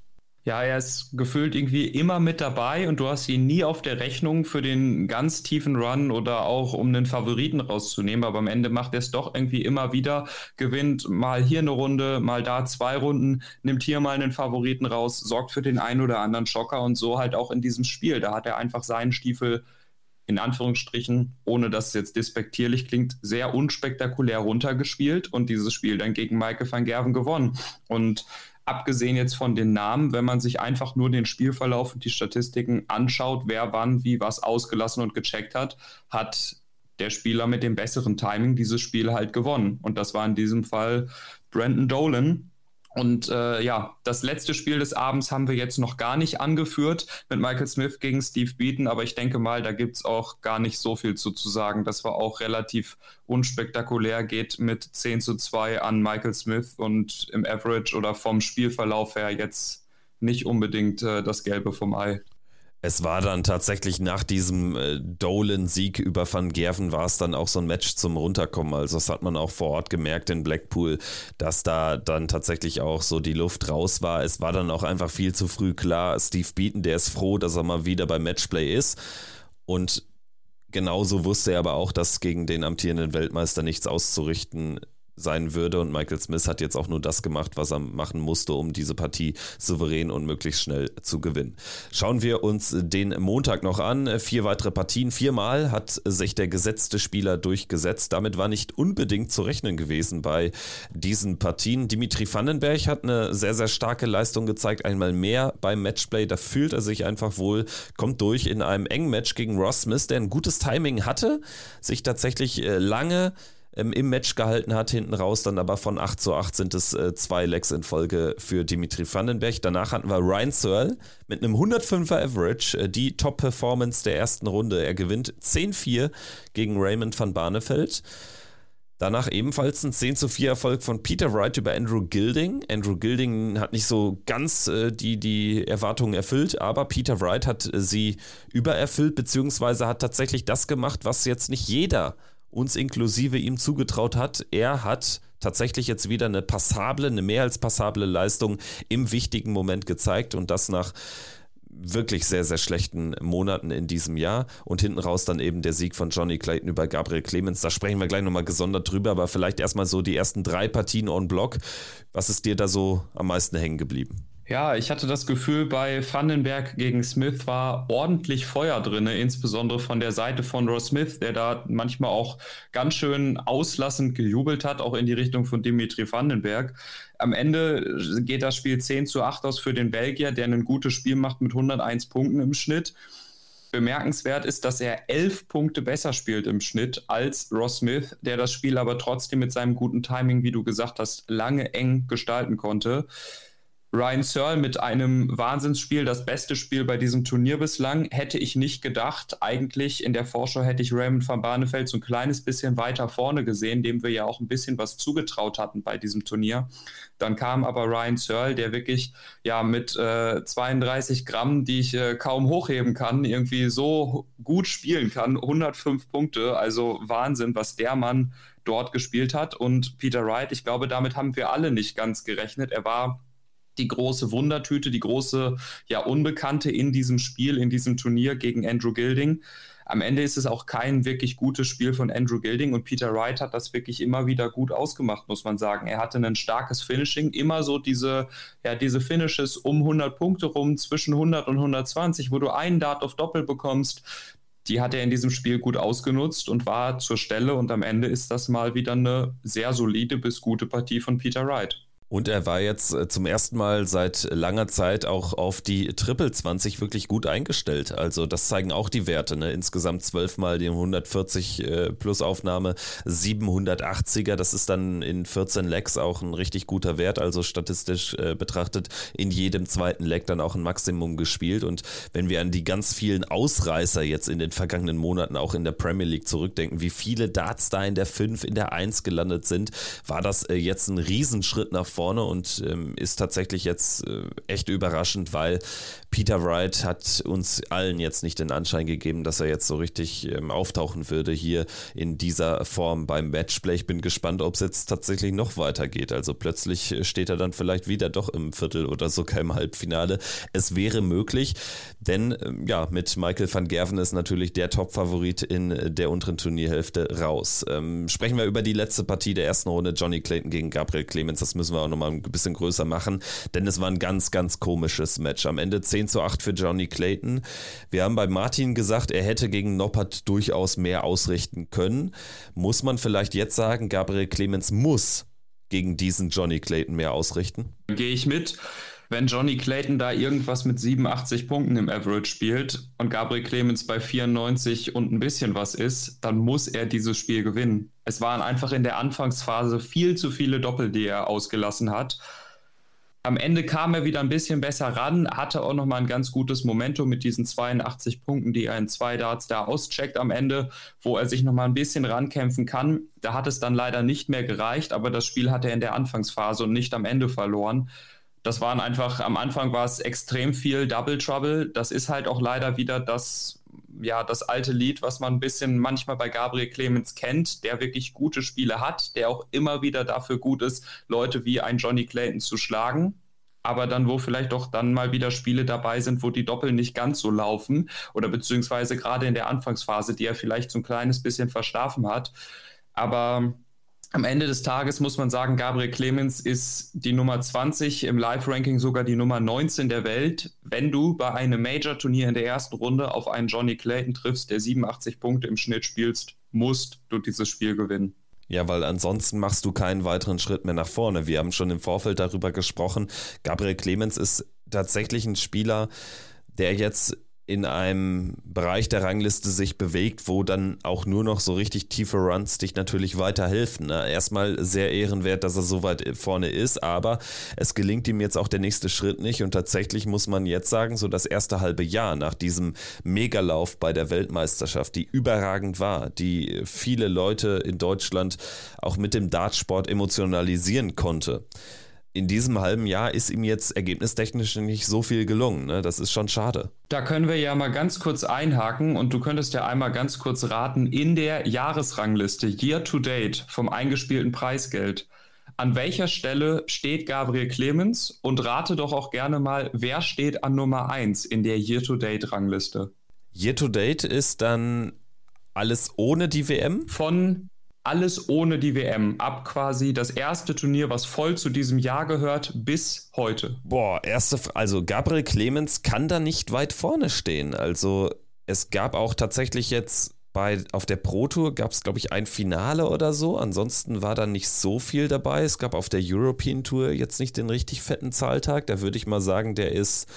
Ja, er ist gefühlt irgendwie immer mit dabei und du hast ihn nie auf der Rechnung für den ganz tiefen Run oder auch um einen Favoriten rauszunehmen. Aber am Ende macht er es doch irgendwie immer wieder, gewinnt mal hier eine Runde, mal da zwei Runden, nimmt hier mal einen Favoriten raus, sorgt für den einen oder anderen Schocker und so halt auch in diesem Spiel. Da hat er einfach seinen Stiefel in Anführungsstrichen, ohne dass es jetzt despektierlich klingt, sehr unspektakulär runtergespielt und dieses Spiel dann gegen Michael van Gerven gewonnen. Und abgesehen jetzt von den Namen, wenn man sich einfach nur den Spielverlauf und die Statistiken anschaut, wer wann wie was ausgelassen und gecheckt hat, hat der Spieler mit dem besseren Timing dieses Spiel halt gewonnen. Und das war in diesem Fall Brandon Dolan, und äh, ja, das letzte Spiel des Abends haben wir jetzt noch gar nicht angeführt mit Michael Smith gegen Steve Beaton, aber ich denke mal, da gibt es auch gar nicht so viel zu, zu sagen. Das war auch relativ unspektakulär, geht mit 10 zu 2 an Michael Smith und im Average oder vom Spielverlauf her jetzt nicht unbedingt äh, das Gelbe vom Ei. Es war dann tatsächlich nach diesem äh, Dolan-Sieg über Van Gerven war es dann auch so ein Match zum Runterkommen. Also das hat man auch vor Ort gemerkt in Blackpool, dass da dann tatsächlich auch so die Luft raus war. Es war dann auch einfach viel zu früh klar. Steve Beaton, der ist froh, dass er mal wieder beim Matchplay ist. Und genauso wusste er aber auch, dass gegen den amtierenden Weltmeister nichts auszurichten sein würde. Und Michael Smith hat jetzt auch nur das gemacht, was er machen musste, um diese Partie souverän und möglichst schnell zu gewinnen. Schauen wir uns den Montag noch an. Vier weitere Partien. Viermal hat sich der gesetzte Spieler durchgesetzt. Damit war nicht unbedingt zu rechnen gewesen bei diesen Partien. Dimitri Vandenberg hat eine sehr, sehr starke Leistung gezeigt. Einmal mehr beim Matchplay. Da fühlt er sich einfach wohl, kommt durch in einem engen Match gegen Ross Smith, der ein gutes Timing hatte, sich tatsächlich äh, lange ähm, im Match gehalten hat, hinten raus dann aber von 8 zu 8 sind es äh, zwei Legs in Folge für Dimitri Vandenberg. Danach hatten wir Ryan Searle mit einem 105er Average, äh, die Top-Performance der ersten Runde. Er gewinnt 10-4 gegen Raymond van Barneveld. Danach ebenfalls ein 10 zu 4 Erfolg von Peter Wright über Andrew Gilding. Andrew Gilding hat nicht so ganz äh, die, die Erwartungen erfüllt, aber Peter Wright hat äh, sie übererfüllt, beziehungsweise hat tatsächlich das gemacht, was jetzt nicht jeder uns inklusive ihm zugetraut hat. Er hat tatsächlich jetzt wieder eine passable, eine mehr als passable Leistung im wichtigen Moment gezeigt und das nach wirklich sehr, sehr schlechten Monaten in diesem Jahr. Und hinten raus dann eben der Sieg von Johnny Clayton über Gabriel Clemens. Da sprechen wir gleich nochmal gesondert drüber, aber vielleicht erstmal so die ersten drei Partien on Block. Was ist dir da so am meisten hängen geblieben? Ja, ich hatte das Gefühl, bei Vandenberg gegen Smith war ordentlich Feuer drin, insbesondere von der Seite von Ross Smith, der da manchmal auch ganz schön auslassend gejubelt hat, auch in die Richtung von Dimitri Vandenberg. Am Ende geht das Spiel 10 zu 8 aus für den Belgier, der ein gutes Spiel macht mit 101 Punkten im Schnitt. Bemerkenswert ist, dass er elf Punkte besser spielt im Schnitt als Ross Smith, der das Spiel aber trotzdem mit seinem guten Timing, wie du gesagt hast, lange eng gestalten konnte. Ryan Searle mit einem Wahnsinnsspiel, das beste Spiel bei diesem Turnier bislang, hätte ich nicht gedacht. Eigentlich in der Vorschau hätte ich Raymond van Barneveld so ein kleines bisschen weiter vorne gesehen, dem wir ja auch ein bisschen was zugetraut hatten bei diesem Turnier. Dann kam aber Ryan Searle, der wirklich ja mit äh, 32 Gramm, die ich äh, kaum hochheben kann, irgendwie so gut spielen kann. 105 Punkte, also Wahnsinn, was der Mann dort gespielt hat. Und Peter Wright, ich glaube, damit haben wir alle nicht ganz gerechnet. Er war die große Wundertüte, die große ja Unbekannte in diesem Spiel, in diesem Turnier gegen Andrew Gilding. Am Ende ist es auch kein wirklich gutes Spiel von Andrew Gilding und Peter Wright hat das wirklich immer wieder gut ausgemacht, muss man sagen. Er hatte ein starkes Finishing, immer so diese, ja, diese Finishes um 100 Punkte rum, zwischen 100 und 120, wo du einen Dart auf Doppel bekommst. Die hat er in diesem Spiel gut ausgenutzt und war zur Stelle und am Ende ist das mal wieder eine sehr solide bis gute Partie von Peter Wright. Und er war jetzt äh, zum ersten Mal seit langer Zeit auch auf die Triple 20 wirklich gut eingestellt. Also das zeigen auch die Werte. Ne? Insgesamt zwölfmal die 140 äh, plus Aufnahme, 780er. Das ist dann in 14 Legs auch ein richtig guter Wert. Also statistisch äh, betrachtet in jedem zweiten Leg dann auch ein Maximum gespielt. Und wenn wir an die ganz vielen Ausreißer jetzt in den vergangenen Monaten auch in der Premier League zurückdenken, wie viele Darts da in der 5, in der 1 gelandet sind, war das äh, jetzt ein Riesenschritt nach vorne vorne und ähm, ist tatsächlich jetzt äh, echt überraschend, weil Peter Wright hat uns allen jetzt nicht den Anschein gegeben, dass er jetzt so richtig ähm, auftauchen würde hier in dieser Form beim Matchplay. Ich bin gespannt, ob es jetzt tatsächlich noch weitergeht. Also plötzlich steht er dann vielleicht wieder doch im Viertel oder sogar im Halbfinale. Es wäre möglich, denn ähm, ja, mit Michael van Gerven ist natürlich der Top-Favorit in der unteren Turnierhälfte raus. Ähm, sprechen wir über die letzte Partie der ersten Runde, Johnny Clayton gegen Gabriel Clemens. Das müssen wir auch nochmal ein bisschen größer machen, denn es war ein ganz, ganz komisches Match. Am Ende 10 zu 8 für Johnny Clayton. Wir haben bei Martin gesagt, er hätte gegen Noppert durchaus mehr ausrichten können. Muss man vielleicht jetzt sagen, Gabriel Clemens muss gegen diesen Johnny Clayton mehr ausrichten? Gehe ich mit wenn Johnny Clayton da irgendwas mit 87 Punkten im Average spielt und Gabriel Clemens bei 94 und ein bisschen was ist, dann muss er dieses Spiel gewinnen. Es waren einfach in der Anfangsphase viel zu viele Doppel, die er ausgelassen hat. Am Ende kam er wieder ein bisschen besser ran, hatte auch nochmal ein ganz gutes Momentum mit diesen 82 Punkten, die er in zwei Darts da auscheckt am Ende, wo er sich nochmal ein bisschen rankämpfen kann. Da hat es dann leider nicht mehr gereicht, aber das Spiel hat er in der Anfangsphase und nicht am Ende verloren. Das waren einfach, am Anfang war es extrem viel Double Trouble. Das ist halt auch leider wieder das, ja, das alte Lied, was man ein bisschen manchmal bei Gabriel Clemens kennt, der wirklich gute Spiele hat, der auch immer wieder dafür gut ist, Leute wie ein Johnny Clayton zu schlagen. Aber dann, wo vielleicht auch dann mal wieder Spiele dabei sind, wo die Doppel nicht ganz so laufen oder beziehungsweise gerade in der Anfangsphase, die er vielleicht so ein kleines bisschen verschlafen hat. Aber am Ende des Tages muss man sagen, Gabriel Clemens ist die Nummer 20 im Live-Ranking, sogar die Nummer 19 der Welt. Wenn du bei einem Major-Turnier in der ersten Runde auf einen Johnny Clayton triffst, der 87 Punkte im Schnitt spielst, musst du dieses Spiel gewinnen. Ja, weil ansonsten machst du keinen weiteren Schritt mehr nach vorne. Wir haben schon im Vorfeld darüber gesprochen. Gabriel Clemens ist tatsächlich ein Spieler, der jetzt in einem Bereich der Rangliste sich bewegt, wo dann auch nur noch so richtig tiefe Runs dich natürlich weiterhelfen. Ne? Erstmal sehr ehrenwert, dass er so weit vorne ist, aber es gelingt ihm jetzt auch der nächste Schritt nicht und tatsächlich muss man jetzt sagen, so das erste halbe Jahr nach diesem Megalauf bei der Weltmeisterschaft, die überragend war, die viele Leute in Deutschland auch mit dem Dartsport emotionalisieren konnte in diesem halben Jahr ist ihm jetzt ergebnistechnisch nicht so viel gelungen. Ne? Das ist schon schade. Da können wir ja mal ganz kurz einhaken und du könntest ja einmal ganz kurz raten, in der Jahresrangliste Year to Date vom eingespielten Preisgeld. An welcher Stelle steht Gabriel Clemens? Und rate doch auch gerne mal, wer steht an Nummer 1 in der Year-to-Date-Rangliste? Year-to-Date ist dann alles ohne die WM? Von alles ohne die WM. Ab quasi das erste Turnier, was voll zu diesem Jahr gehört, bis heute. Boah, erste, also Gabriel Clemens kann da nicht weit vorne stehen. Also es gab auch tatsächlich jetzt bei, auf der Pro Tour gab es, glaube ich, ein Finale oder so. Ansonsten war da nicht so viel dabei. Es gab auf der European Tour jetzt nicht den richtig fetten Zahltag. Da würde ich mal sagen, der ist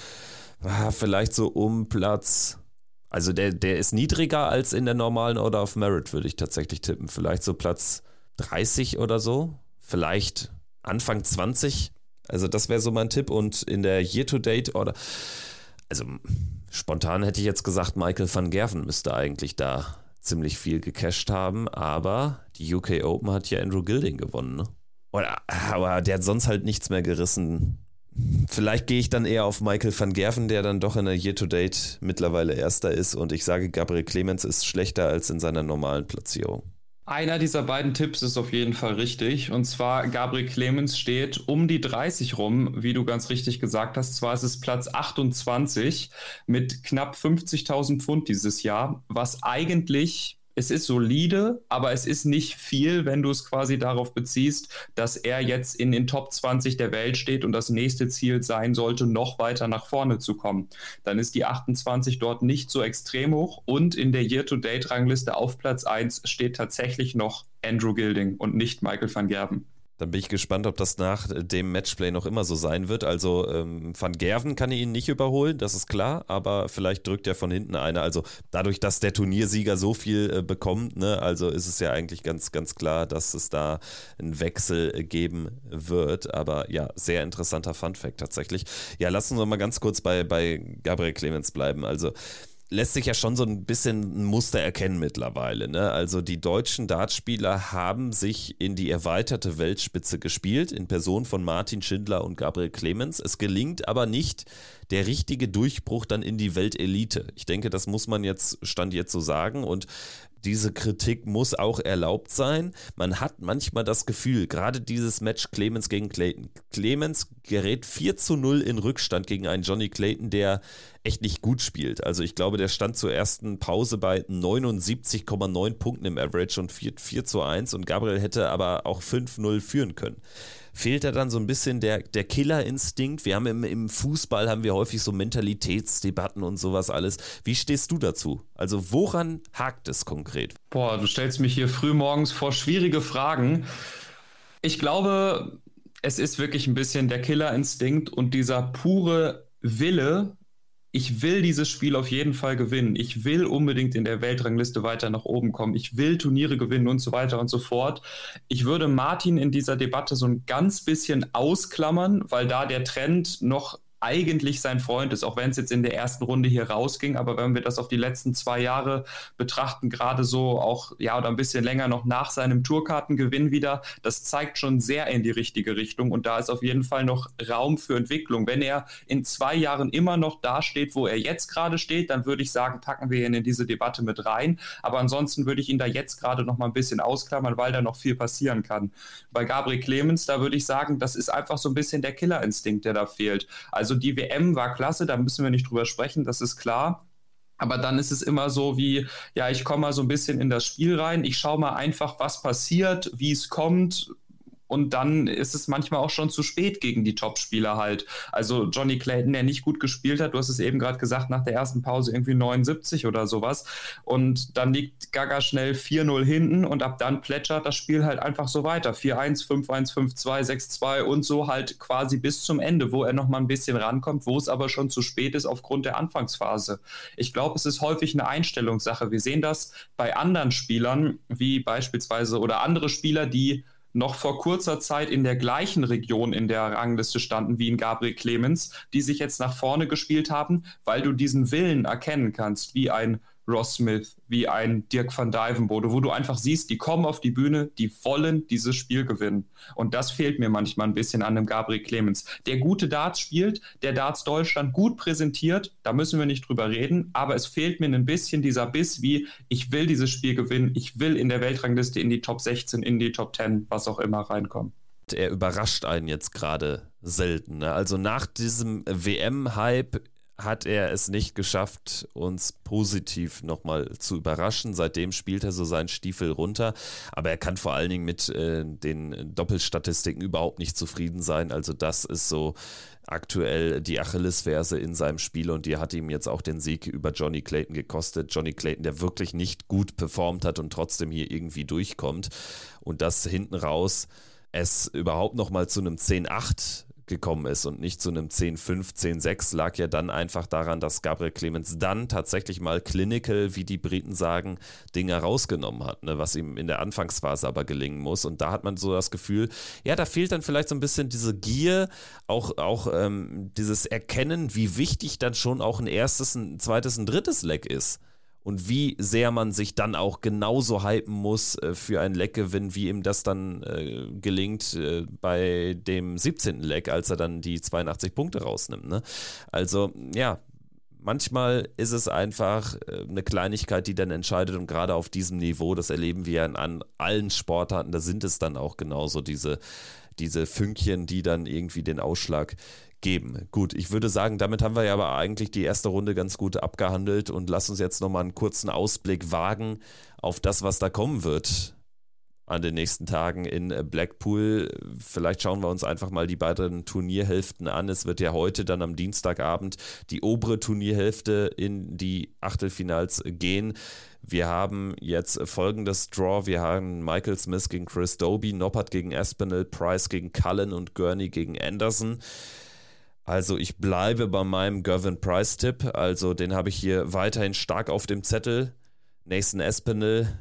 ah, vielleicht so um Platz also der, der ist niedriger als in der normalen Order of Merit, würde ich tatsächlich tippen. Vielleicht so Platz 30 oder so. Vielleicht Anfang 20. Also das wäre so mein Tipp. Und in der Year-to-Date Order, also spontan hätte ich jetzt gesagt, Michael van Gerven müsste eigentlich da ziemlich viel gecasht haben. Aber die UK Open hat ja Andrew Gilding gewonnen, ne? Oder, aber der hat sonst halt nichts mehr gerissen Vielleicht gehe ich dann eher auf Michael van Gerven, der dann doch in der Year-to-Date mittlerweile Erster ist. Und ich sage, Gabriel Clemens ist schlechter als in seiner normalen Platzierung. Einer dieser beiden Tipps ist auf jeden Fall richtig. Und zwar, Gabriel Clemens steht um die 30 rum, wie du ganz richtig gesagt hast. Zwar ist es Platz 28 mit knapp 50.000 Pfund dieses Jahr, was eigentlich es ist solide, aber es ist nicht viel, wenn du es quasi darauf beziehst, dass er jetzt in den Top 20 der Welt steht und das nächste Ziel sein sollte, noch weiter nach vorne zu kommen. Dann ist die 28 dort nicht so extrem hoch und in der Year-to-Date-Rangliste auf Platz 1 steht tatsächlich noch Andrew Gilding und nicht Michael van Gerben. Dann bin ich gespannt, ob das nach dem Matchplay noch immer so sein wird. Also ähm, Van Gerven kann ihn nicht überholen, das ist klar, aber vielleicht drückt er von hinten eine. Also dadurch, dass der Turniersieger so viel äh, bekommt, ne, also ist es ja eigentlich ganz, ganz klar, dass es da einen Wechsel äh, geben wird. Aber ja, sehr interessanter Fun-Fact tatsächlich. Ja, lassen wir mal ganz kurz bei, bei Gabriel Clemens bleiben. Also lässt sich ja schon so ein bisschen ein Muster erkennen mittlerweile. Ne? Also die deutschen Dartspieler haben sich in die erweiterte Weltspitze gespielt, in Person von Martin Schindler und Gabriel Clemens. Es gelingt aber nicht der richtige Durchbruch dann in die Weltelite. Ich denke, das muss man jetzt, stand jetzt so sagen. Und diese Kritik muss auch erlaubt sein. Man hat manchmal das Gefühl, gerade dieses Match Clemens gegen Clayton. Clemens gerät 4 zu 0 in Rückstand gegen einen Johnny Clayton, der echt nicht gut spielt. Also ich glaube, der stand zur ersten Pause bei 79,9 Punkten im Average und 4, 4 zu 1 und Gabriel hätte aber auch 5-0 führen können fehlt da dann so ein bisschen der, der Killerinstinkt. Wir haben im, im Fußball haben wir häufig so Mentalitätsdebatten und sowas alles. Wie stehst du dazu? Also woran hakt es konkret? Boah, du stellst mich hier früh morgens vor schwierige Fragen. Ich glaube, es ist wirklich ein bisschen der Killerinstinkt und dieser pure Wille, ich will dieses Spiel auf jeden Fall gewinnen. Ich will unbedingt in der Weltrangliste weiter nach oben kommen. Ich will Turniere gewinnen und so weiter und so fort. Ich würde Martin in dieser Debatte so ein ganz bisschen ausklammern, weil da der Trend noch eigentlich sein Freund ist, auch wenn es jetzt in der ersten Runde hier rausging. Aber wenn wir das auf die letzten zwei Jahre betrachten, gerade so auch, ja, oder ein bisschen länger noch nach seinem Tourkartengewinn wieder, das zeigt schon sehr in die richtige Richtung. Und da ist auf jeden Fall noch Raum für Entwicklung. Wenn er in zwei Jahren immer noch da steht, wo er jetzt gerade steht, dann würde ich sagen, packen wir ihn in diese Debatte mit rein. Aber ansonsten würde ich ihn da jetzt gerade noch mal ein bisschen ausklammern, weil da noch viel passieren kann. Bei Gabriel Clemens, da würde ich sagen, das ist einfach so ein bisschen der Killerinstinkt, der da fehlt. Also also die WM war klasse, da müssen wir nicht drüber sprechen, das ist klar. Aber dann ist es immer so wie, ja, ich komme mal so ein bisschen in das Spiel rein, ich schaue mal einfach, was passiert, wie es kommt, und dann ist es manchmal auch schon zu spät gegen die Topspieler halt. Also Johnny Clayton, der nicht gut gespielt hat, du hast es eben gerade gesagt, nach der ersten Pause irgendwie 79 oder sowas. Und dann liegt Gaga schnell 4-0 hinten und ab dann plätschert das Spiel halt einfach so weiter. 4-1, 5-1, 5-2, 6-2 und so halt quasi bis zum Ende, wo er nochmal ein bisschen rankommt, wo es aber schon zu spät ist aufgrund der Anfangsphase. Ich glaube, es ist häufig eine Einstellungssache. Wir sehen das bei anderen Spielern, wie beispielsweise oder andere Spieler, die noch vor kurzer Zeit in der gleichen Region in der Rangliste standen wie in Gabriel Clemens, die sich jetzt nach vorne gespielt haben, weil du diesen Willen erkennen kannst, wie ein Ross Smith, wie ein Dirk van Dijvenbode, wo du einfach siehst, die kommen auf die Bühne, die wollen dieses Spiel gewinnen. Und das fehlt mir manchmal ein bisschen an dem Gabriel Clemens. Der gute Darts spielt, der Darts Deutschland gut präsentiert, da müssen wir nicht drüber reden, aber es fehlt mir ein bisschen dieser Biss, wie ich will dieses Spiel gewinnen, ich will in der Weltrangliste in die Top 16, in die Top 10, was auch immer reinkommen. Er überrascht einen jetzt gerade selten. Ne? Also nach diesem WM-Hype hat er es nicht geschafft, uns positiv nochmal zu überraschen. Seitdem spielt er so seinen Stiefel runter. Aber er kann vor allen Dingen mit äh, den Doppelstatistiken überhaupt nicht zufrieden sein. Also das ist so aktuell die Achillesferse in seinem Spiel und die hat ihm jetzt auch den Sieg über Johnny Clayton gekostet. Johnny Clayton, der wirklich nicht gut performt hat und trotzdem hier irgendwie durchkommt. Und das hinten raus es überhaupt nochmal zu einem 10-8 gekommen ist und nicht zu einem 10-5, 10-6, lag ja dann einfach daran, dass Gabriel Clemens dann tatsächlich mal clinical, wie die Briten sagen, Dinge rausgenommen hat, ne, was ihm in der Anfangsphase aber gelingen muss. Und da hat man so das Gefühl, ja, da fehlt dann vielleicht so ein bisschen diese Gier, auch, auch ähm, dieses Erkennen, wie wichtig dann schon auch ein erstes, ein zweites, ein drittes Leck ist und wie sehr man sich dann auch genauso hypen muss äh, für ein Leckgewinn, wie ihm das dann äh, gelingt äh, bei dem 17. Leck, als er dann die 82 Punkte rausnimmt. Ne? Also ja, manchmal ist es einfach äh, eine Kleinigkeit, die dann entscheidet und gerade auf diesem Niveau, das erleben wir an, an allen Sportarten, da sind es dann auch genauso diese, diese Fünkchen, die dann irgendwie den Ausschlag geben. Gut, ich würde sagen, damit haben wir ja aber eigentlich die erste Runde ganz gut abgehandelt und lass uns jetzt nochmal einen kurzen Ausblick wagen auf das, was da kommen wird an den nächsten Tagen in Blackpool. Vielleicht schauen wir uns einfach mal die beiden Turnierhälften an. Es wird ja heute dann am Dienstagabend die obere Turnierhälfte in die Achtelfinals gehen. Wir haben jetzt folgendes Draw. Wir haben Michael Smith gegen Chris Doby, Noppert gegen Aspinall, Price gegen Cullen und Gurney gegen Anderson. Also ich bleibe bei meinem Gervin Price-Tipp. Also den habe ich hier weiterhin stark auf dem Zettel. Nathan Espinel,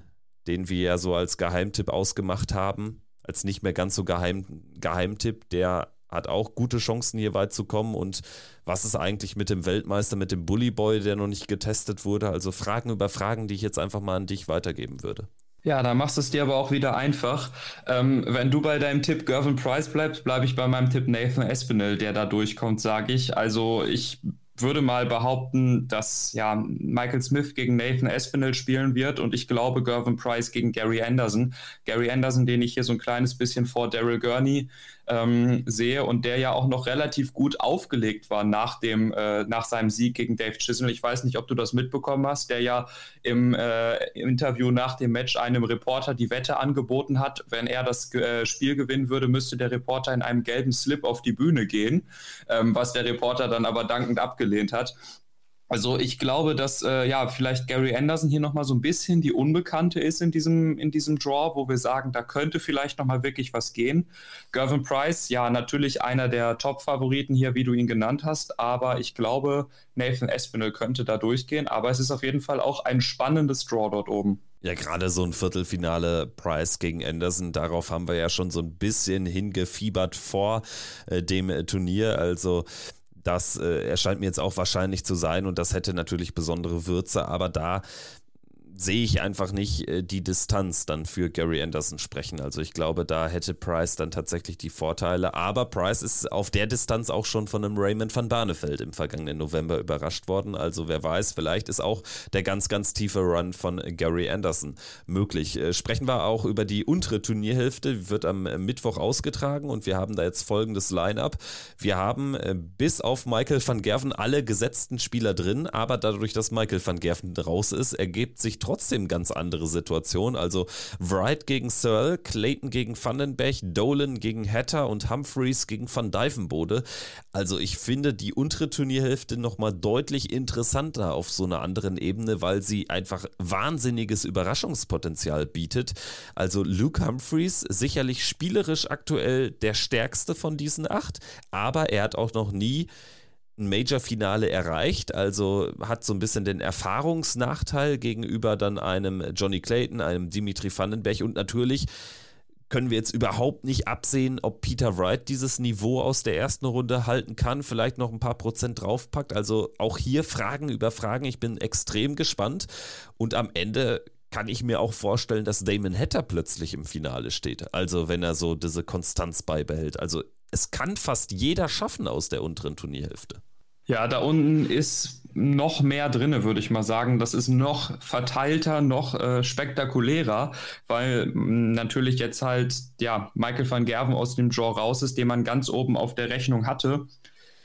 den wir ja so als Geheimtipp ausgemacht haben, als nicht mehr ganz so geheim, Geheimtipp, der hat auch gute Chancen, hier weit zu kommen. Und was ist eigentlich mit dem Weltmeister, mit dem Bully Boy, der noch nicht getestet wurde? Also Fragen über Fragen, die ich jetzt einfach mal an dich weitergeben würde. Ja, da machst du es dir aber auch wieder einfach. Ähm, wenn du bei deinem Tipp Gervin Price bleibst, bleibe ich bei meinem Tipp Nathan Espinel, der da durchkommt, sage ich. Also ich würde mal behaupten, dass ja, Michael Smith gegen Nathan Espinel spielen wird und ich glaube Gervin Price gegen Gary Anderson. Gary Anderson, den ich hier so ein kleines bisschen vor Daryl Gurney ähm, sehe und der ja auch noch relativ gut aufgelegt war nach, dem, äh, nach seinem Sieg gegen Dave Chisholm. Ich weiß nicht, ob du das mitbekommen hast, der ja im, äh, Interview nach dem Match einem Reporter die Wette angeboten hat, wenn er das äh, Spiel gewinnen würde, müsste der Reporter in einem gelben Slip auf die Bühne gehen, ähm, was der Reporter dann aber dankend abgelehnt hat. Also ich glaube, dass äh, ja vielleicht Gary Anderson hier nochmal so ein bisschen die Unbekannte ist in diesem, in diesem Draw, wo wir sagen, da könnte vielleicht nochmal wirklich was gehen. Gervin Price, ja, natürlich einer der Top-Favoriten hier, wie du ihn genannt hast, aber ich glaube, Nathan Espinel könnte da durchgehen, aber es ist auf jeden Fall auch ein spannendes Draw dort oben. Ja, gerade so ein Viertelfinale Price gegen Anderson, darauf haben wir ja schon so ein bisschen hingefiebert vor äh, dem äh, Turnier. Also das äh, erscheint mir jetzt auch wahrscheinlich zu sein und das hätte natürlich besondere Würze, aber da sehe ich einfach nicht äh, die Distanz dann für Gary Anderson sprechen. Also ich glaube, da hätte Price dann tatsächlich die Vorteile. Aber Price ist auf der Distanz auch schon von einem Raymond van Barneveld im vergangenen November überrascht worden. Also wer weiß, vielleicht ist auch der ganz, ganz tiefe Run von Gary Anderson möglich. Äh, sprechen wir auch über die untere Turnierhälfte, wird am Mittwoch ausgetragen und wir haben da jetzt folgendes Line-up. Wir haben äh, bis auf Michael van Gerven alle gesetzten Spieler drin, aber dadurch, dass Michael van Gerven raus ist, ergibt sich trotzdem ganz andere Situation. Also Wright gegen Searle, Clayton gegen Vandenberg, Dolan gegen Hatter und Humphreys gegen Van Dijvenbode. Also ich finde die untere Turnierhälfte nochmal deutlich interessanter auf so einer anderen Ebene, weil sie einfach wahnsinniges Überraschungspotenzial bietet. Also Luke Humphreys sicherlich spielerisch aktuell der stärkste von diesen acht, aber er hat auch noch nie ein Major-Finale erreicht, also hat so ein bisschen den Erfahrungsnachteil gegenüber dann einem Johnny Clayton, einem Dimitri Vandenberg und natürlich können wir jetzt überhaupt nicht absehen, ob Peter Wright dieses Niveau aus der ersten Runde halten kann, vielleicht noch ein paar Prozent draufpackt. Also auch hier Fragen über Fragen. Ich bin extrem gespannt. Und am Ende kann ich mir auch vorstellen, dass Damon Hatter plötzlich im Finale steht. Also wenn er so diese Konstanz beibehält. Also es kann fast jeder schaffen aus der unteren Turnierhälfte. Ja, da unten ist noch mehr drin, würde ich mal sagen. Das ist noch verteilter, noch äh, spektakulärer, weil mm, natürlich jetzt halt ja Michael van Gerven aus dem Draw raus ist, den man ganz oben auf der Rechnung hatte.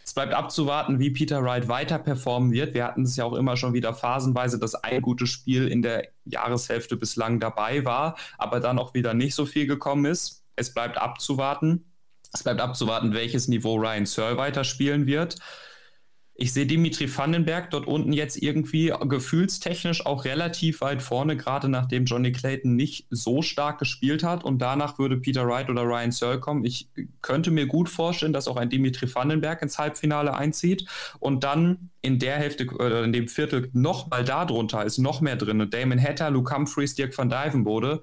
Es bleibt abzuwarten, wie Peter Wright weiter performen wird. Wir hatten es ja auch immer schon wieder phasenweise, dass ein gutes Spiel in der Jahreshälfte bislang dabei war, aber dann auch wieder nicht so viel gekommen ist. Es bleibt abzuwarten. Es bleibt abzuwarten, welches Niveau Ryan Searle weiterspielen wird. Ich sehe Dimitri Vandenberg dort unten jetzt irgendwie gefühlstechnisch auch relativ weit vorne, gerade nachdem Johnny Clayton nicht so stark gespielt hat. Und danach würde Peter Wright oder Ryan Searle kommen. Ich könnte mir gut vorstellen, dass auch ein Dimitri Vandenberg ins Halbfinale einzieht und dann in der Hälfte oder in dem Viertel noch mal darunter ist noch mehr drin. Damon Hatter, Luke Humphreys, Dirk van Dijvenbode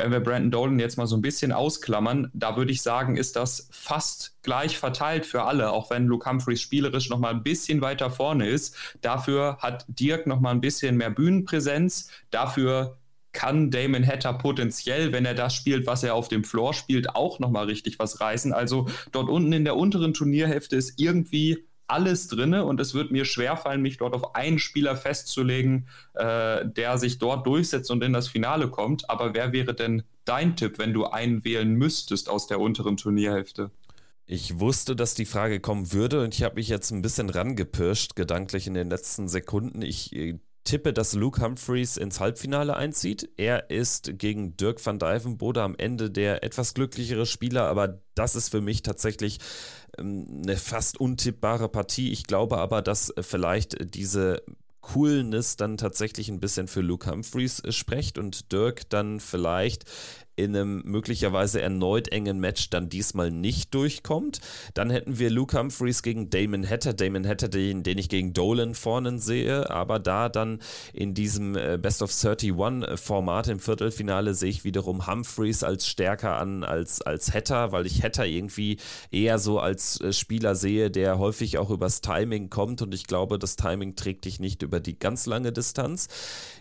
wenn wir Brandon Dolan jetzt mal so ein bisschen ausklammern, da würde ich sagen, ist das fast gleich verteilt für alle, auch wenn Luke Humphreys spielerisch noch mal ein bisschen weiter vorne ist. Dafür hat Dirk noch mal ein bisschen mehr Bühnenpräsenz. Dafür kann Damon Hatter potenziell, wenn er das spielt, was er auf dem Floor spielt, auch noch mal richtig was reißen. Also dort unten in der unteren Turnierhälfte ist irgendwie alles drin und es wird mir schwerfallen, mich dort auf einen Spieler festzulegen, äh, der sich dort durchsetzt und in das Finale kommt. Aber wer wäre denn dein Tipp, wenn du einen wählen müsstest aus der unteren Turnierhälfte? Ich wusste, dass die Frage kommen würde und ich habe mich jetzt ein bisschen rangepirscht, gedanklich in den letzten Sekunden. Ich äh, tippe, dass Luke Humphreys ins Halbfinale einzieht. Er ist gegen Dirk van Dijvenbode am Ende der etwas glücklichere Spieler, aber das ist für mich tatsächlich eine fast untippbare Partie. Ich glaube aber, dass vielleicht diese Coolness dann tatsächlich ein bisschen für Luke Humphreys äh, spricht und Dirk dann vielleicht in einem möglicherweise erneut engen Match dann diesmal nicht durchkommt. Dann hätten wir Luke Humphreys gegen Damon Hatter. Damon Hatter, den, den ich gegen Dolan vorne sehe, aber da dann in diesem äh, Best of 31 Format im Viertelfinale sehe ich wiederum Humphreys als stärker an als, als Hatter, weil ich Hatter irgendwie eher so als äh, Spieler sehe, der häufig auch übers Timing kommt und ich glaube, das Timing trägt dich nicht über die ganz lange Distanz.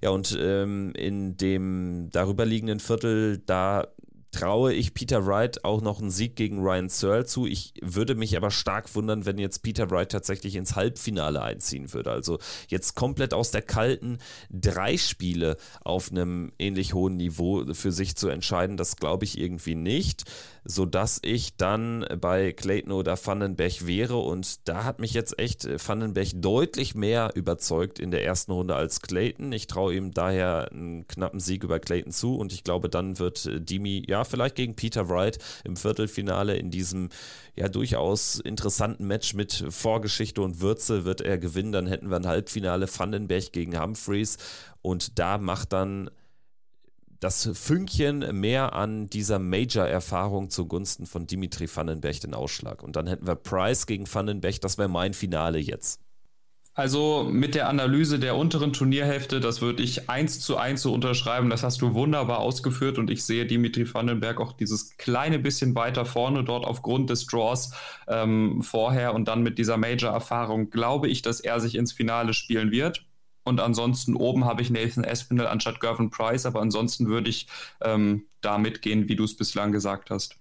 Ja, und ähm, in dem darüberliegenden Viertel, da uh, traue ich Peter Wright auch noch einen Sieg gegen Ryan Searle zu. Ich würde mich aber stark wundern, wenn jetzt Peter Wright tatsächlich ins Halbfinale einziehen würde. Also jetzt komplett aus der kalten drei Spiele auf einem ähnlich hohen Niveau für sich zu entscheiden, das glaube ich irgendwie nicht sodass ich dann bei Clayton oder Vandenberg wäre. Und da hat mich jetzt echt Vandenberg deutlich mehr überzeugt in der ersten Runde als Clayton. Ich traue ihm daher einen knappen Sieg über Clayton zu und ich glaube, dann wird Dimi, ja, vielleicht gegen Peter Wright im Viertelfinale in diesem ja durchaus interessanten Match mit Vorgeschichte und Würze wird er gewinnen. Dann hätten wir ein Halbfinale Vandenberg gegen Humphreys und da macht dann das Fünkchen mehr an dieser Major-Erfahrung zugunsten von Dimitri Vandenberg den Ausschlag. Und dann hätten wir Price gegen Vandenberg, das wäre mein Finale jetzt. Also mit der Analyse der unteren Turnierhälfte, das würde ich eins zu eins so unterschreiben. Das hast du wunderbar ausgeführt und ich sehe Dimitri Vandenberg auch dieses kleine bisschen weiter vorne dort aufgrund des Draws ähm, vorher und dann mit dieser Major-Erfahrung glaube ich, dass er sich ins Finale spielen wird. Und ansonsten oben habe ich Nathan Espinel anstatt Gervin Price, aber ansonsten würde ich ähm, da mitgehen, wie du es bislang gesagt hast.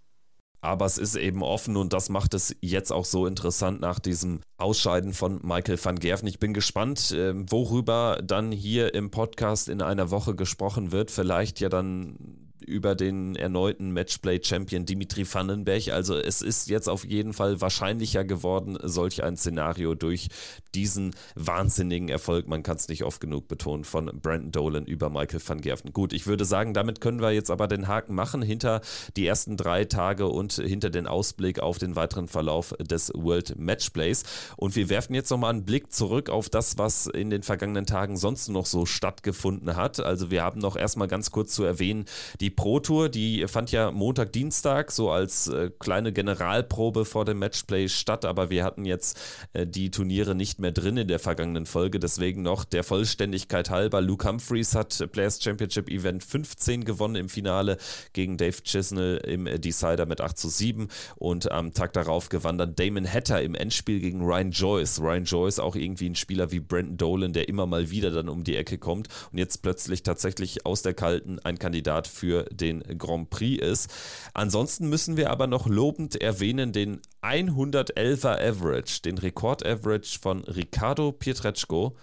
Aber es ist eben offen und das macht es jetzt auch so interessant nach diesem Ausscheiden von Michael van Gerven. Ich bin gespannt, ähm, worüber dann hier im Podcast in einer Woche gesprochen wird. Vielleicht ja dann über den erneuten Matchplay-Champion Dimitri Vandenberg. Also es ist jetzt auf jeden Fall wahrscheinlicher geworden, solch ein Szenario durch diesen wahnsinnigen Erfolg, man kann es nicht oft genug betonen, von Brandon Dolan über Michael van Gerven. Gut, ich würde sagen, damit können wir jetzt aber den Haken machen hinter die ersten drei Tage und hinter den Ausblick auf den weiteren Verlauf des World Matchplays. Und wir werfen jetzt nochmal einen Blick zurück auf das, was in den vergangenen Tagen sonst noch so stattgefunden hat. Also wir haben noch erstmal ganz kurz zu erwähnen, die Pro Tour, die fand ja Montag, Dienstag so als äh, kleine Generalprobe vor dem Matchplay statt, aber wir hatten jetzt äh, die Turniere nicht mehr drin in der vergangenen Folge, deswegen noch der Vollständigkeit halber. Luke Humphreys hat Players Championship Event 15 gewonnen im Finale gegen Dave Chisnell im Decider mit 8 zu 7 und am Tag darauf gewann dann Damon Hatter im Endspiel gegen Ryan Joyce. Ryan Joyce auch irgendwie ein Spieler wie Brandon Dolan, der immer mal wieder dann um die Ecke kommt und jetzt plötzlich tatsächlich aus der Kalten ein Kandidat für den Grand Prix ist. Ansonsten müssen wir aber noch lobend erwähnen den 111er Average, den Rekord-Average von Ricardo Pietreczko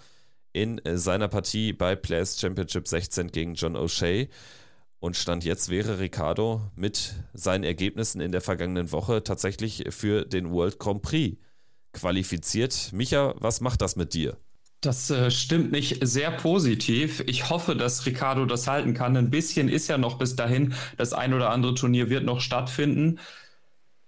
in seiner Partie bei Players Championship 16 gegen John O'Shea. Und Stand jetzt wäre Ricardo mit seinen Ergebnissen in der vergangenen Woche tatsächlich für den World Grand Prix qualifiziert. Micha, was macht das mit dir? Das äh, stimmt nicht sehr positiv. Ich hoffe, dass Ricardo das halten kann. Ein bisschen ist ja noch bis dahin. Das ein oder andere Turnier wird noch stattfinden.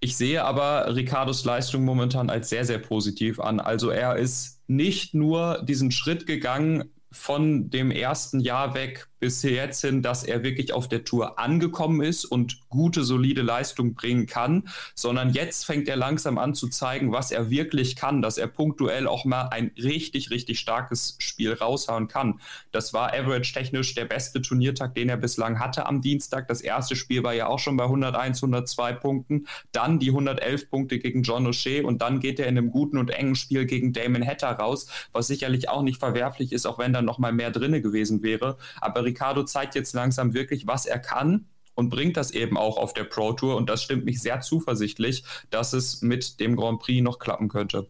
Ich sehe aber Ricardos Leistung momentan als sehr, sehr positiv an. Also er ist nicht nur diesen Schritt gegangen von dem ersten Jahr weg bis jetzt hin, dass er wirklich auf der Tour angekommen ist und gute, solide Leistung bringen kann, sondern jetzt fängt er langsam an zu zeigen, was er wirklich kann, dass er punktuell auch mal ein richtig, richtig starkes Spiel raushauen kann. Das war average-technisch der beste Turniertag, den er bislang hatte am Dienstag. Das erste Spiel war ja auch schon bei 101, 102 Punkten, dann die 111 Punkte gegen John O'Shea und dann geht er in einem guten und engen Spiel gegen Damon Hatter raus, was sicherlich auch nicht verwerflich ist, auch wenn da noch mal mehr drinne gewesen wäre. Aber Ricardo zeigt jetzt langsam wirklich, was er kann und bringt das eben auch auf der Pro Tour. Und das stimmt mich sehr zuversichtlich, dass es mit dem Grand Prix noch klappen könnte.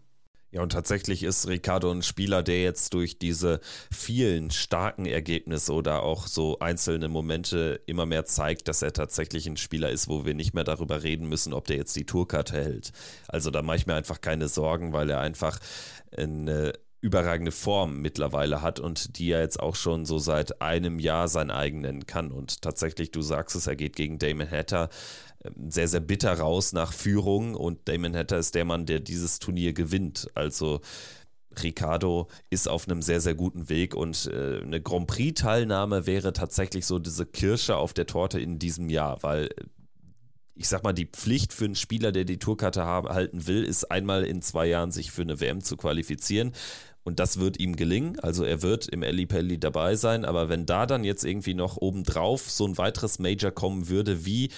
Ja, und tatsächlich ist Ricardo ein Spieler, der jetzt durch diese vielen starken Ergebnisse oder auch so einzelne Momente immer mehr zeigt, dass er tatsächlich ein Spieler ist, wo wir nicht mehr darüber reden müssen, ob der jetzt die Tourkarte hält. Also da mache ich mir einfach keine Sorgen, weil er einfach eine überragende Form mittlerweile hat und die er jetzt auch schon so seit einem Jahr sein eigen nennen kann. Und tatsächlich, du sagst es, er geht gegen Damon Hatter ähm, sehr, sehr bitter raus nach Führung und Damon Hatter ist der Mann, der dieses Turnier gewinnt. Also Ricardo ist auf einem sehr, sehr guten Weg und äh, eine Grand Prix-Teilnahme wäre tatsächlich so diese Kirsche auf der Torte in diesem Jahr, weil äh, ich sag mal, die Pflicht für einen Spieler, der die Tourkarte haben, halten will, ist einmal in zwei Jahren sich für eine WM zu qualifizieren. Und das wird ihm gelingen. Also er wird im Eli Pelli dabei sein. Aber wenn da dann jetzt irgendwie noch obendrauf so ein weiteres Major kommen würde, wie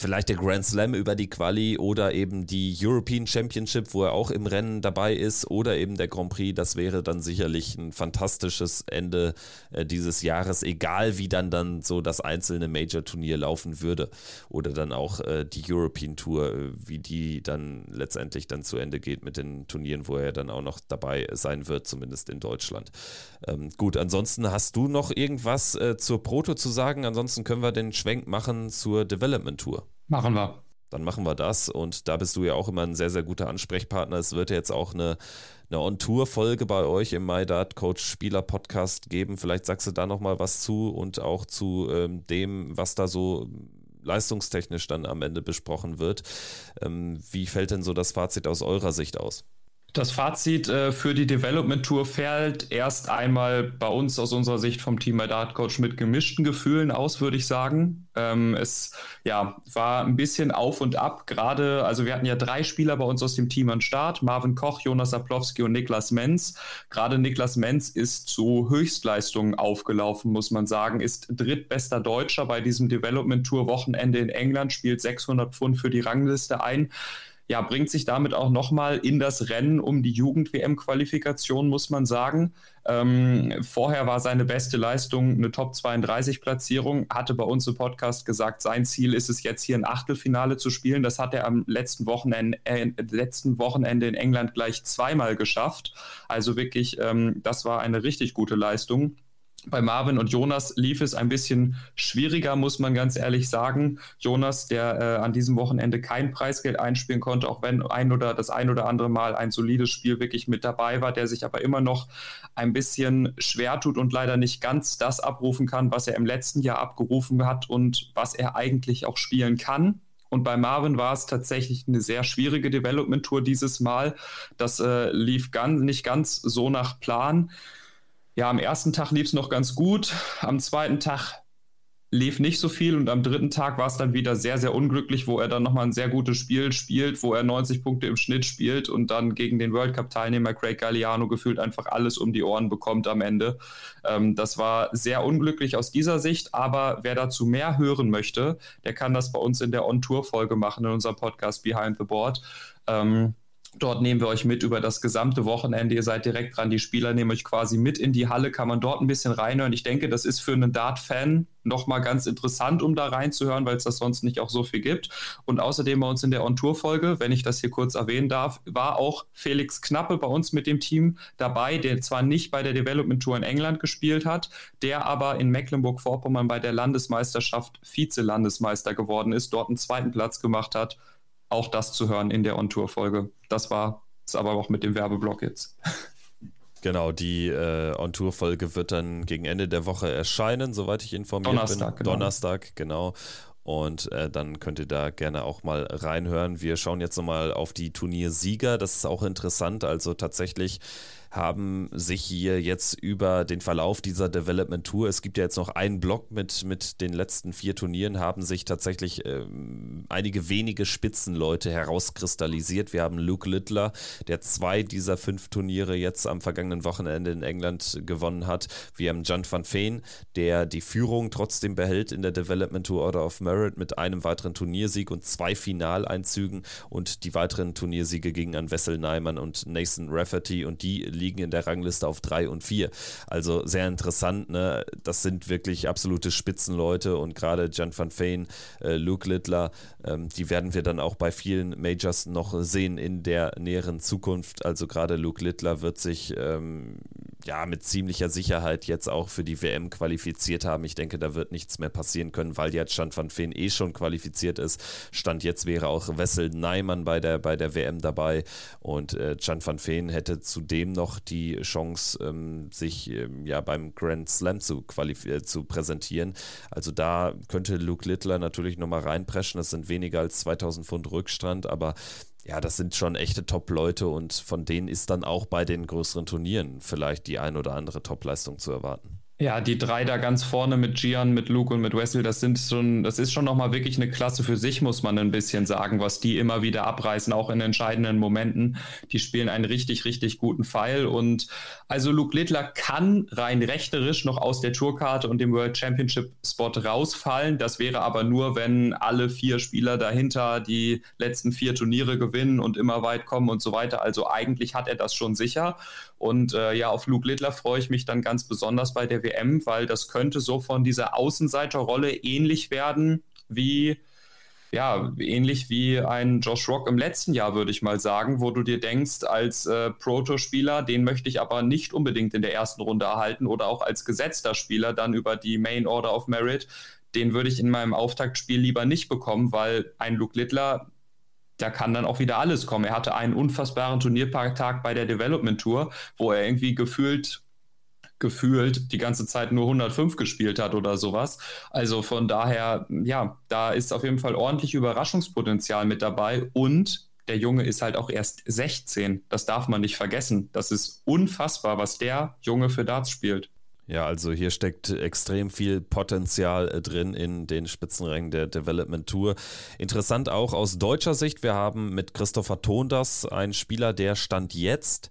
vielleicht der Grand Slam über die Quali oder eben die European Championship, wo er auch im Rennen dabei ist, oder eben der Grand Prix, das wäre dann sicherlich ein fantastisches Ende äh, dieses Jahres, egal wie dann dann so das einzelne Major-Turnier laufen würde. Oder dann auch äh, die European Tour, äh, wie die dann letztendlich dann zu Ende geht mit den Turnieren, wo er dann auch noch dabei sein wird, zumindest in Deutschland. Ähm, gut, ansonsten hast du noch irgendwas zur Proto zu sagen? Ansonsten können wir den Schwenk machen zur Development Tour. Machen wir. Dann machen wir das. Und da bist du ja auch immer ein sehr, sehr guter Ansprechpartner. Es wird ja jetzt auch eine, eine On-Tour-Folge bei euch im MyDart Coach Spieler Podcast geben. Vielleicht sagst du da nochmal was zu und auch zu ähm, dem, was da so leistungstechnisch dann am Ende besprochen wird. Ähm, wie fällt denn so das Fazit aus eurer Sicht aus? Das Fazit äh, für die Development Tour fällt erst einmal bei uns aus unserer Sicht vom Team bei Dart Coach mit gemischten Gefühlen aus, würde ich sagen. Ähm, es ja, war ein bisschen auf und ab. Gerade, also wir hatten ja drei Spieler bei uns aus dem Team an Start: Marvin Koch, Jonas Aplowski und Niklas Menz. Gerade Niklas Menz ist zu Höchstleistungen aufgelaufen, muss man sagen. Ist drittbester Deutscher bei diesem Development Tour Wochenende in England, spielt 600 Pfund für die Rangliste ein ja, bringt sich damit auch nochmal in das Rennen um die Jugend-WM-Qualifikation, muss man sagen. Ähm, vorher war seine beste Leistung eine Top 32-Platzierung, hatte bei uns im Podcast gesagt, sein Ziel ist es jetzt hier ein Achtelfinale zu spielen. Das hat er am letzten Wochenende, äh, letzten Wochenende in England gleich zweimal geschafft. Also wirklich, ähm, das war eine richtig gute Leistung. Bei Marvin und Jonas lief es ein bisschen schwieriger, muss man ganz ehrlich sagen. Jonas, der äh, an diesem Wochenende kein Preisgeld einspielen konnte, auch wenn ein oder das ein oder andere Mal ein solides Spiel wirklich mit dabei war, der sich aber immer noch ein bisschen schwer tut und leider nicht ganz das abrufen kann, was er im letzten Jahr abgerufen hat und was er eigentlich auch spielen kann. Und bei Marvin war es tatsächlich eine sehr schwierige Development-Tour dieses Mal. Das äh, lief ganz, nicht ganz so nach Plan ja, am ersten Tag lief es noch ganz gut, am zweiten Tag lief nicht so viel und am dritten Tag war es dann wieder sehr, sehr unglücklich, wo er dann nochmal ein sehr gutes Spiel spielt, wo er 90 Punkte im Schnitt spielt und dann gegen den World Cup-Teilnehmer Craig Galliano gefühlt einfach alles um die Ohren bekommt am Ende. Ähm, das war sehr unglücklich aus dieser Sicht, aber wer dazu mehr hören möchte, der kann das bei uns in der On-Tour-Folge machen, in unserem Podcast Behind the Board. Ähm, Dort nehmen wir euch mit über das gesamte Wochenende. Ihr seid direkt dran. Die Spieler nehmen euch quasi mit in die Halle. Kann man dort ein bisschen reinhören. Ich denke, das ist für einen Dart-Fan nochmal ganz interessant, um da reinzuhören, weil es das sonst nicht auch so viel gibt. Und außerdem bei uns in der On-Tour-Folge, wenn ich das hier kurz erwähnen darf, war auch Felix Knappe bei uns mit dem Team dabei, der zwar nicht bei der Development Tour in England gespielt hat, der aber in Mecklenburg-Vorpommern bei der Landesmeisterschaft Vize-Landesmeister geworden ist, dort einen zweiten Platz gemacht hat auch das zu hören in der On-Tour-Folge. Das war es aber auch mit dem Werbeblock jetzt. Genau, die äh, On-Tour-Folge wird dann gegen Ende der Woche erscheinen, soweit ich informiert Donnerstag, bin. Genau. Donnerstag, genau. Und äh, dann könnt ihr da gerne auch mal reinhören. Wir schauen jetzt nochmal auf die Turniersieger. Das ist auch interessant. Also tatsächlich haben sich hier jetzt über den Verlauf dieser Development Tour, es gibt ja jetzt noch einen Block mit, mit den letzten vier Turnieren, haben sich tatsächlich ähm, einige wenige Spitzenleute herauskristallisiert. Wir haben Luke Littler, der zwei dieser fünf Turniere jetzt am vergangenen Wochenende in England gewonnen hat. Wir haben John van Veen, der die Führung trotzdem behält in der Development Tour Order of Merit mit einem weiteren Turniersieg und zwei Finaleinzügen und die weiteren Turniersiege gingen an Wessel Neimann und Nathan Rafferty und die liegen in der Rangliste auf 3 und 4. Also sehr interessant, ne? Das sind wirklich absolute Spitzenleute und gerade Jan van Veen, äh, Luke Littler, ähm, die werden wir dann auch bei vielen Majors noch sehen in der näheren Zukunft. Also gerade Luke Littler wird sich ähm, ja mit ziemlicher Sicherheit jetzt auch für die WM qualifiziert haben. Ich denke, da wird nichts mehr passieren können, weil jetzt Stand van Feen eh schon qualifiziert ist. Stand jetzt wäre auch Wessel Neimann bei der, bei der WM dabei und äh, Jan van Feen hätte zudem noch die Chance, ähm, sich ähm, ja beim Grand Slam zu, äh, zu präsentieren. Also da könnte Luke Littler natürlich nochmal reinpreschen. Das sind weniger als 2000 Pfund Rückstand, aber ja, das sind schon echte Top-Leute und von denen ist dann auch bei den größeren Turnieren vielleicht die ein oder andere Top-Leistung zu erwarten. Ja, die drei da ganz vorne mit Gian, mit Luke und mit Wesley, das sind schon, das ist schon nochmal wirklich eine Klasse für sich, muss man ein bisschen sagen, was die immer wieder abreißen, auch in entscheidenden Momenten. Die spielen einen richtig, richtig guten Pfeil. Und also Luke Littler kann rein rechterisch noch aus der Tourkarte und dem World Championship Spot rausfallen. Das wäre aber nur, wenn alle vier Spieler dahinter die letzten vier Turniere gewinnen und immer weit kommen und so weiter. Also eigentlich hat er das schon sicher. Und äh, ja, auf Luke Littler freue ich mich dann ganz besonders bei der WM, weil das könnte so von dieser Außenseiterrolle ähnlich werden wie ja, ähnlich wie ein Josh Rock im letzten Jahr, würde ich mal sagen, wo du dir denkst, als äh, Proto-Spieler, den möchte ich aber nicht unbedingt in der ersten Runde erhalten oder auch als gesetzter Spieler dann über die Main Order of Merit, den würde ich in meinem Auftaktspiel lieber nicht bekommen, weil ein Luke Littler da kann dann auch wieder alles kommen. Er hatte einen unfassbaren Turnierparktag bei der Development Tour, wo er irgendwie gefühlt gefühlt die ganze Zeit nur 105 gespielt hat oder sowas. Also von daher, ja, da ist auf jeden Fall ordentlich Überraschungspotenzial mit dabei und der Junge ist halt auch erst 16. Das darf man nicht vergessen. Das ist unfassbar, was der Junge für Darts spielt. Ja, also hier steckt extrem viel Potenzial äh, drin in den Spitzenrängen der Development Tour. Interessant auch aus deutscher Sicht, wir haben mit Christopher Tondas einen Spieler, der stand jetzt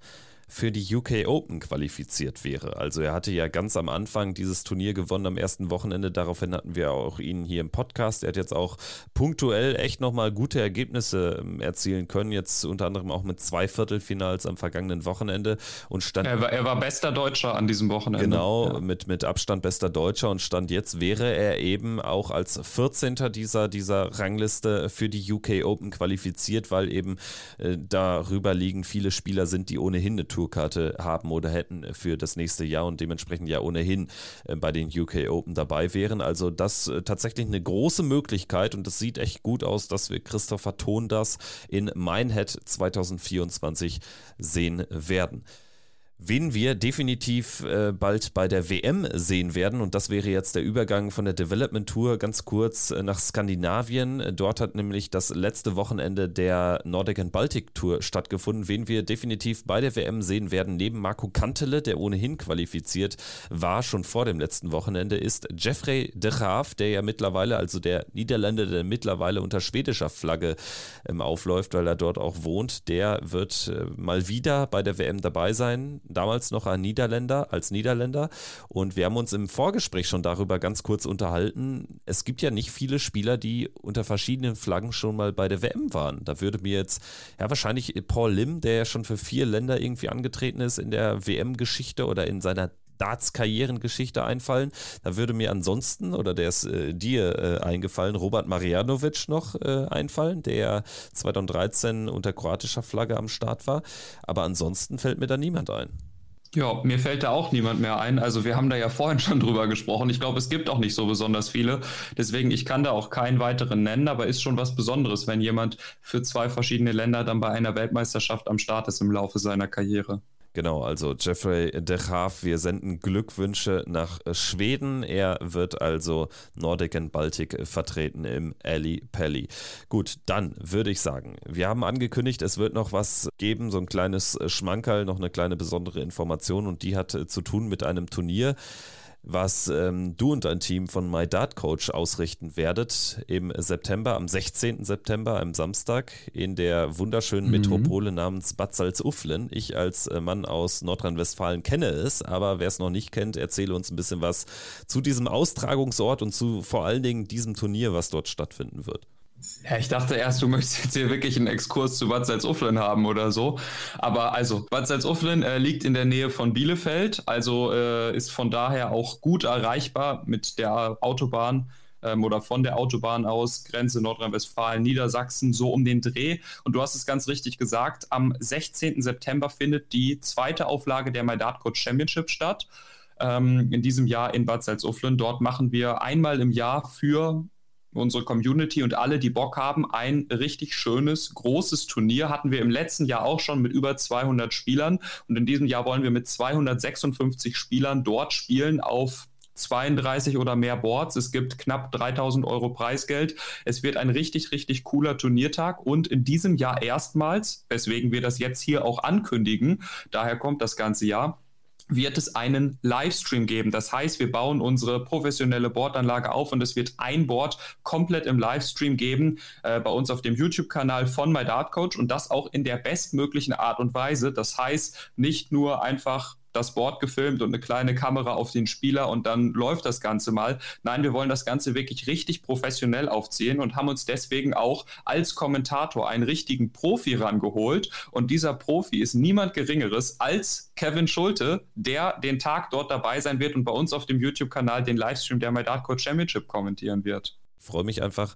für die UK Open qualifiziert wäre. Also er hatte ja ganz am Anfang dieses Turnier gewonnen am ersten Wochenende. Daraufhin hatten wir auch ihn hier im Podcast. Er hat jetzt auch punktuell echt nochmal gute Ergebnisse ähm, erzielen können. Jetzt unter anderem auch mit zwei Viertelfinals am vergangenen Wochenende und stand. Er war, er war bester Deutscher an diesem Wochenende. Genau, ja. mit, mit Abstand bester Deutscher und stand jetzt wäre er eben auch als 14. dieser, dieser Rangliste für die UK Open qualifiziert, weil eben äh, darüber liegen viele Spieler sind, die ohnehin eine Tourkarte haben oder hätten für das nächste Jahr und dementsprechend ja ohnehin äh, bei den UK Open dabei wären. Also das äh, tatsächlich eine große Möglichkeit und es sieht echt gut aus, dass wir Christopher Thon das in Minehead 2024 sehen werden. Wen wir definitiv äh, bald bei der WM sehen werden, und das wäre jetzt der Übergang von der Development Tour ganz kurz äh, nach Skandinavien. Dort hat nämlich das letzte Wochenende der Nordic and Baltic Tour stattgefunden. Wen wir definitiv bei der WM sehen werden, neben Marco Kantele, der ohnehin qualifiziert war, schon vor dem letzten Wochenende, ist Jeffrey de Graaf, der ja mittlerweile, also der Niederländer, der mittlerweile unter schwedischer Flagge ähm, aufläuft, weil er dort auch wohnt. Der wird äh, mal wieder bei der WM dabei sein damals noch ein Niederländer, als Niederländer. Und wir haben uns im Vorgespräch schon darüber ganz kurz unterhalten. Es gibt ja nicht viele Spieler, die unter verschiedenen Flaggen schon mal bei der WM waren. Da würde mir jetzt, ja, wahrscheinlich Paul Lim, der ja schon für vier Länder irgendwie angetreten ist in der WM-Geschichte oder in seiner Darts-Karrierengeschichte einfallen. Da würde mir ansonsten, oder der ist äh, dir äh, eingefallen, Robert Marianovic noch äh, einfallen, der 2013 unter kroatischer Flagge am Start war. Aber ansonsten fällt mir da niemand ein. Ja, mir fällt da auch niemand mehr ein. Also wir haben da ja vorhin schon drüber gesprochen. Ich glaube, es gibt auch nicht so besonders viele. Deswegen, ich kann da auch keinen weiteren nennen, aber ist schon was Besonderes, wenn jemand für zwei verschiedene Länder dann bei einer Weltmeisterschaft am Start ist im Laufe seiner Karriere. Genau, also Jeffrey de Graaf, wir senden Glückwünsche nach Schweden. Er wird also Nordic and Baltic vertreten im Ali Pelli. Gut, dann würde ich sagen, wir haben angekündigt, es wird noch was geben, so ein kleines Schmankerl, noch eine kleine besondere Information und die hat zu tun mit einem Turnier was ähm, du und dein Team von My Dart Coach ausrichten werdet im September, am 16. September, am Samstag, in der wunderschönen mhm. Metropole namens Bad Salzuflen. Ich als äh, Mann aus Nordrhein-Westfalen kenne es, aber wer es noch nicht kennt, erzähle uns ein bisschen was zu diesem Austragungsort und zu vor allen Dingen diesem Turnier, was dort stattfinden wird. Ja, ich dachte erst, du möchtest jetzt hier wirklich einen Exkurs zu Bad Salzuflen haben oder so. Aber also, Bad Salzuflen äh, liegt in der Nähe von Bielefeld, also äh, ist von daher auch gut erreichbar mit der Autobahn ähm, oder von der Autobahn aus, Grenze Nordrhein-Westfalen, Niedersachsen, so um den Dreh. Und du hast es ganz richtig gesagt, am 16. September findet die zweite Auflage der Coach Championship statt. Ähm, in diesem Jahr in Bad Salzuflen. Dort machen wir einmal im Jahr für unsere Community und alle, die Bock haben, ein richtig schönes, großes Turnier. Hatten wir im letzten Jahr auch schon mit über 200 Spielern. Und in diesem Jahr wollen wir mit 256 Spielern dort spielen auf 32 oder mehr Boards. Es gibt knapp 3000 Euro Preisgeld. Es wird ein richtig, richtig cooler Turniertag und in diesem Jahr erstmals, weswegen wir das jetzt hier auch ankündigen, daher kommt das ganze Jahr, wird es einen Livestream geben. Das heißt, wir bauen unsere professionelle Bordanlage auf und es wird ein Board komplett im Livestream geben äh, bei uns auf dem YouTube-Kanal von My Dart Coach und das auch in der bestmöglichen Art und Weise. Das heißt, nicht nur einfach das Board gefilmt und eine kleine Kamera auf den Spieler und dann läuft das Ganze mal. Nein, wir wollen das Ganze wirklich richtig professionell aufziehen und haben uns deswegen auch als Kommentator einen richtigen Profi rangeholt. Und dieser Profi ist niemand Geringeres als Kevin Schulte, der den Tag dort dabei sein wird und bei uns auf dem YouTube-Kanal den Livestream der My Dart Code Championship kommentieren wird. Ich freue mich einfach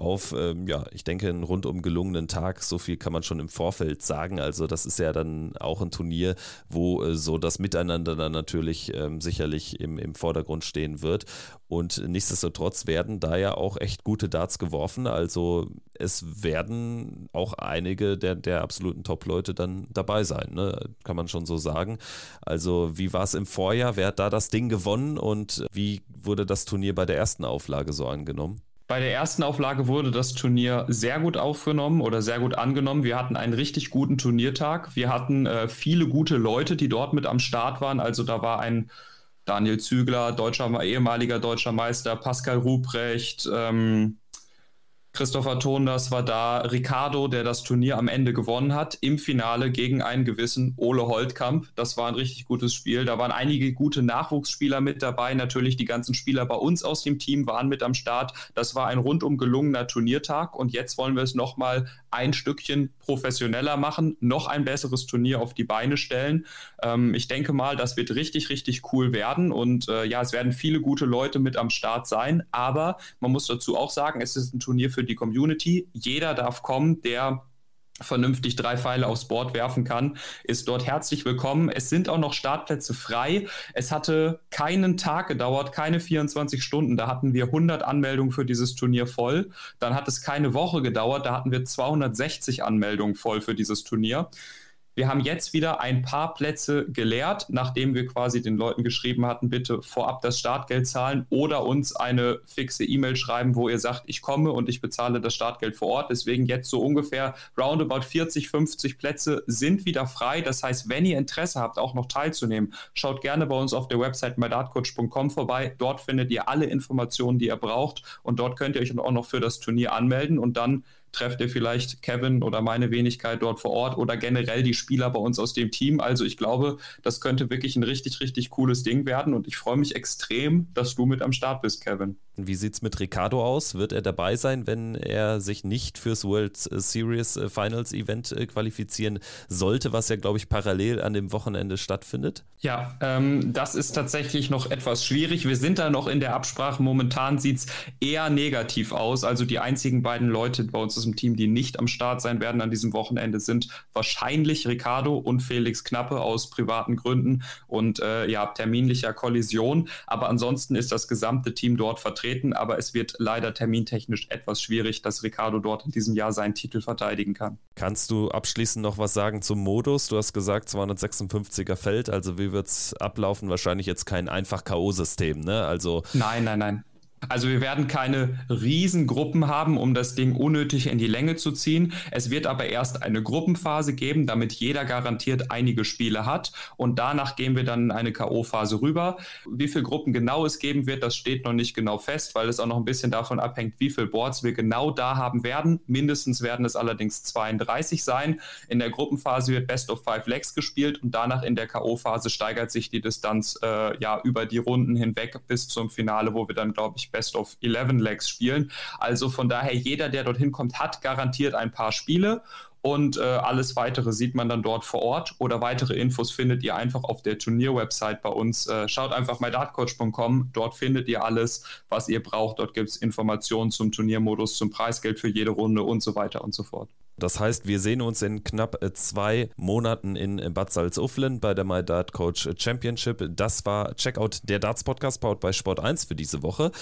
auf, ähm, ja, ich denke, einen rundum gelungenen Tag. So viel kann man schon im Vorfeld sagen. Also das ist ja dann auch ein Turnier, wo äh, so das Miteinander dann natürlich ähm, sicherlich im, im Vordergrund stehen wird. Und nichtsdestotrotz werden da ja auch echt gute Darts geworfen. Also es werden auch einige der, der absoluten Top-Leute dann dabei sein, ne? kann man schon so sagen. Also wie war es im Vorjahr? Wer hat da das Ding gewonnen und wie wurde das Turnier bei der ersten Auflage so angenommen? Bei der ersten Auflage wurde das Turnier sehr gut aufgenommen oder sehr gut angenommen. Wir hatten einen richtig guten Turniertag. Wir hatten äh, viele gute Leute, die dort mit am Start waren. Also da war ein Daniel Zügler, deutscher, ehemaliger deutscher Meister, Pascal Ruprecht, ähm, Christopher Tonders war da, Ricardo, der das Turnier am Ende gewonnen hat, im Finale gegen einen gewissen Ole Holtkamp. Das war ein richtig gutes Spiel. Da waren einige gute Nachwuchsspieler mit dabei. Natürlich die ganzen Spieler bei uns aus dem Team waren mit am Start. Das war ein rundum gelungener Turniertag und jetzt wollen wir es nochmal ein Stückchen professioneller machen, noch ein besseres Turnier auf die Beine stellen. Ähm, ich denke mal, das wird richtig, richtig cool werden und äh, ja, es werden viele gute Leute mit am Start sein, aber man muss dazu auch sagen, es ist ein Turnier für die Community. Jeder darf kommen, der vernünftig drei Pfeile aufs Board werfen kann, ist dort herzlich willkommen. Es sind auch noch Startplätze frei. Es hatte keinen Tag gedauert, keine 24 Stunden. Da hatten wir 100 Anmeldungen für dieses Turnier voll. Dann hat es keine Woche gedauert. Da hatten wir 260 Anmeldungen voll für dieses Turnier. Wir haben jetzt wieder ein paar Plätze geleert, nachdem wir quasi den Leuten geschrieben hatten, bitte vorab das Startgeld zahlen oder uns eine fixe E-Mail schreiben, wo ihr sagt, ich komme und ich bezahle das Startgeld vor Ort. Deswegen jetzt so ungefähr roundabout 40, 50 Plätze sind wieder frei. Das heißt, wenn ihr Interesse habt, auch noch teilzunehmen, schaut gerne bei uns auf der Website mydartcoach.com vorbei. Dort findet ihr alle Informationen, die ihr braucht und dort könnt ihr euch auch noch für das Turnier anmelden und dann trefft ihr vielleicht Kevin oder meine Wenigkeit dort vor Ort oder generell die Spieler bei uns aus dem Team. Also ich glaube, das könnte wirklich ein richtig, richtig cooles Ding werden und ich freue mich extrem, dass du mit am Start bist, Kevin. Wie sieht es mit Ricardo aus? Wird er dabei sein, wenn er sich nicht fürs World Series äh, Finals Event äh, qualifizieren sollte, was ja, glaube ich, parallel an dem Wochenende stattfindet? Ja, ähm, das ist tatsächlich noch etwas schwierig. Wir sind da noch in der Absprache. Momentan sieht es eher negativ aus. Also die einzigen beiden Leute bei uns aus dem Team, die nicht am Start sein werden an diesem Wochenende, sind wahrscheinlich Ricardo und Felix Knappe aus privaten Gründen und äh, ja, terminlicher Kollision. Aber ansonsten ist das gesamte Team dort vertreten. Aber es wird leider termintechnisch etwas schwierig, dass Ricardo dort in diesem Jahr seinen Titel verteidigen kann. Kannst du abschließend noch was sagen zum Modus? Du hast gesagt 256er Feld. Also wie wird es ablaufen? Wahrscheinlich jetzt kein einfach K.O.-System, ne? Also nein, nein, nein. Also wir werden keine Riesengruppen haben, um das Ding unnötig in die Länge zu ziehen. Es wird aber erst eine Gruppenphase geben, damit jeder garantiert einige Spiele hat. Und danach gehen wir dann in eine K.O.-Phase rüber. Wie viele Gruppen genau es geben wird, das steht noch nicht genau fest, weil es auch noch ein bisschen davon abhängt, wie viele Boards wir genau da haben werden. Mindestens werden es allerdings 32 sein. In der Gruppenphase wird Best of Five Legs gespielt und danach in der K.O.-Phase steigert sich die Distanz äh, ja über die Runden hinweg bis zum Finale, wo wir dann, glaube ich, Best of 11 Legs spielen. Also von daher, jeder, der dorthin kommt, hat garantiert ein paar Spiele. und äh, alles weitere sieht man dann dort vor Ort oder weitere Infos findet ihr einfach auf der Turnierwebsite bei uns. Äh, schaut einfach mydartcoach.com, dort findet ihr alles, was ihr braucht. Dort gibt es Informationen zum Turniermodus, zum Preisgeld für jede Runde und so weiter und so fort. Das heißt, wir sehen uns in knapp äh, zwei Monaten in Bad Salzuflen bei der My Dart Coach Championship. Das war Checkout der Darts Podcast powered bei Sport 1 für diese Woche.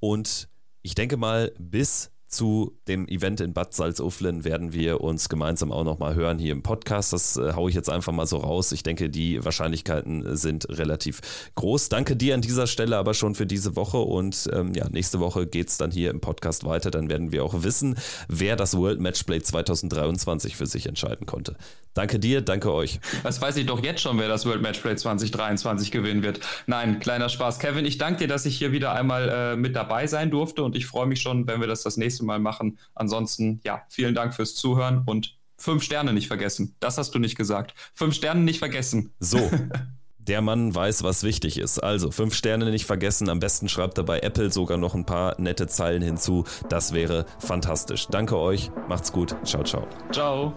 Und ich denke mal, bis zu dem Event in Bad Salzuflen werden wir uns gemeinsam auch nochmal hören hier im Podcast. Das äh, haue ich jetzt einfach mal so raus. Ich denke, die Wahrscheinlichkeiten sind relativ groß. Danke dir an dieser Stelle aber schon für diese Woche und ähm, ja, nächste Woche geht es dann hier im Podcast weiter. Dann werden wir auch wissen, wer das World Matchplay 2023 für sich entscheiden konnte. Danke dir, danke euch. Das weiß ich doch jetzt schon, wer das World Matchplay 2023 gewinnen wird. Nein, kleiner Spaß. Kevin, ich danke dir, dass ich hier wieder einmal äh, mit dabei sein durfte und ich freue mich schon, wenn wir das das nächste Mal machen. Ansonsten, ja, vielen Dank fürs Zuhören und fünf Sterne nicht vergessen. Das hast du nicht gesagt. Fünf Sterne nicht vergessen. So. Der Mann weiß, was wichtig ist. Also fünf Sterne nicht vergessen. Am besten schreibt er bei Apple sogar noch ein paar nette Zeilen hinzu. Das wäre fantastisch. Danke euch. Macht's gut. Ciao, ciao. Ciao.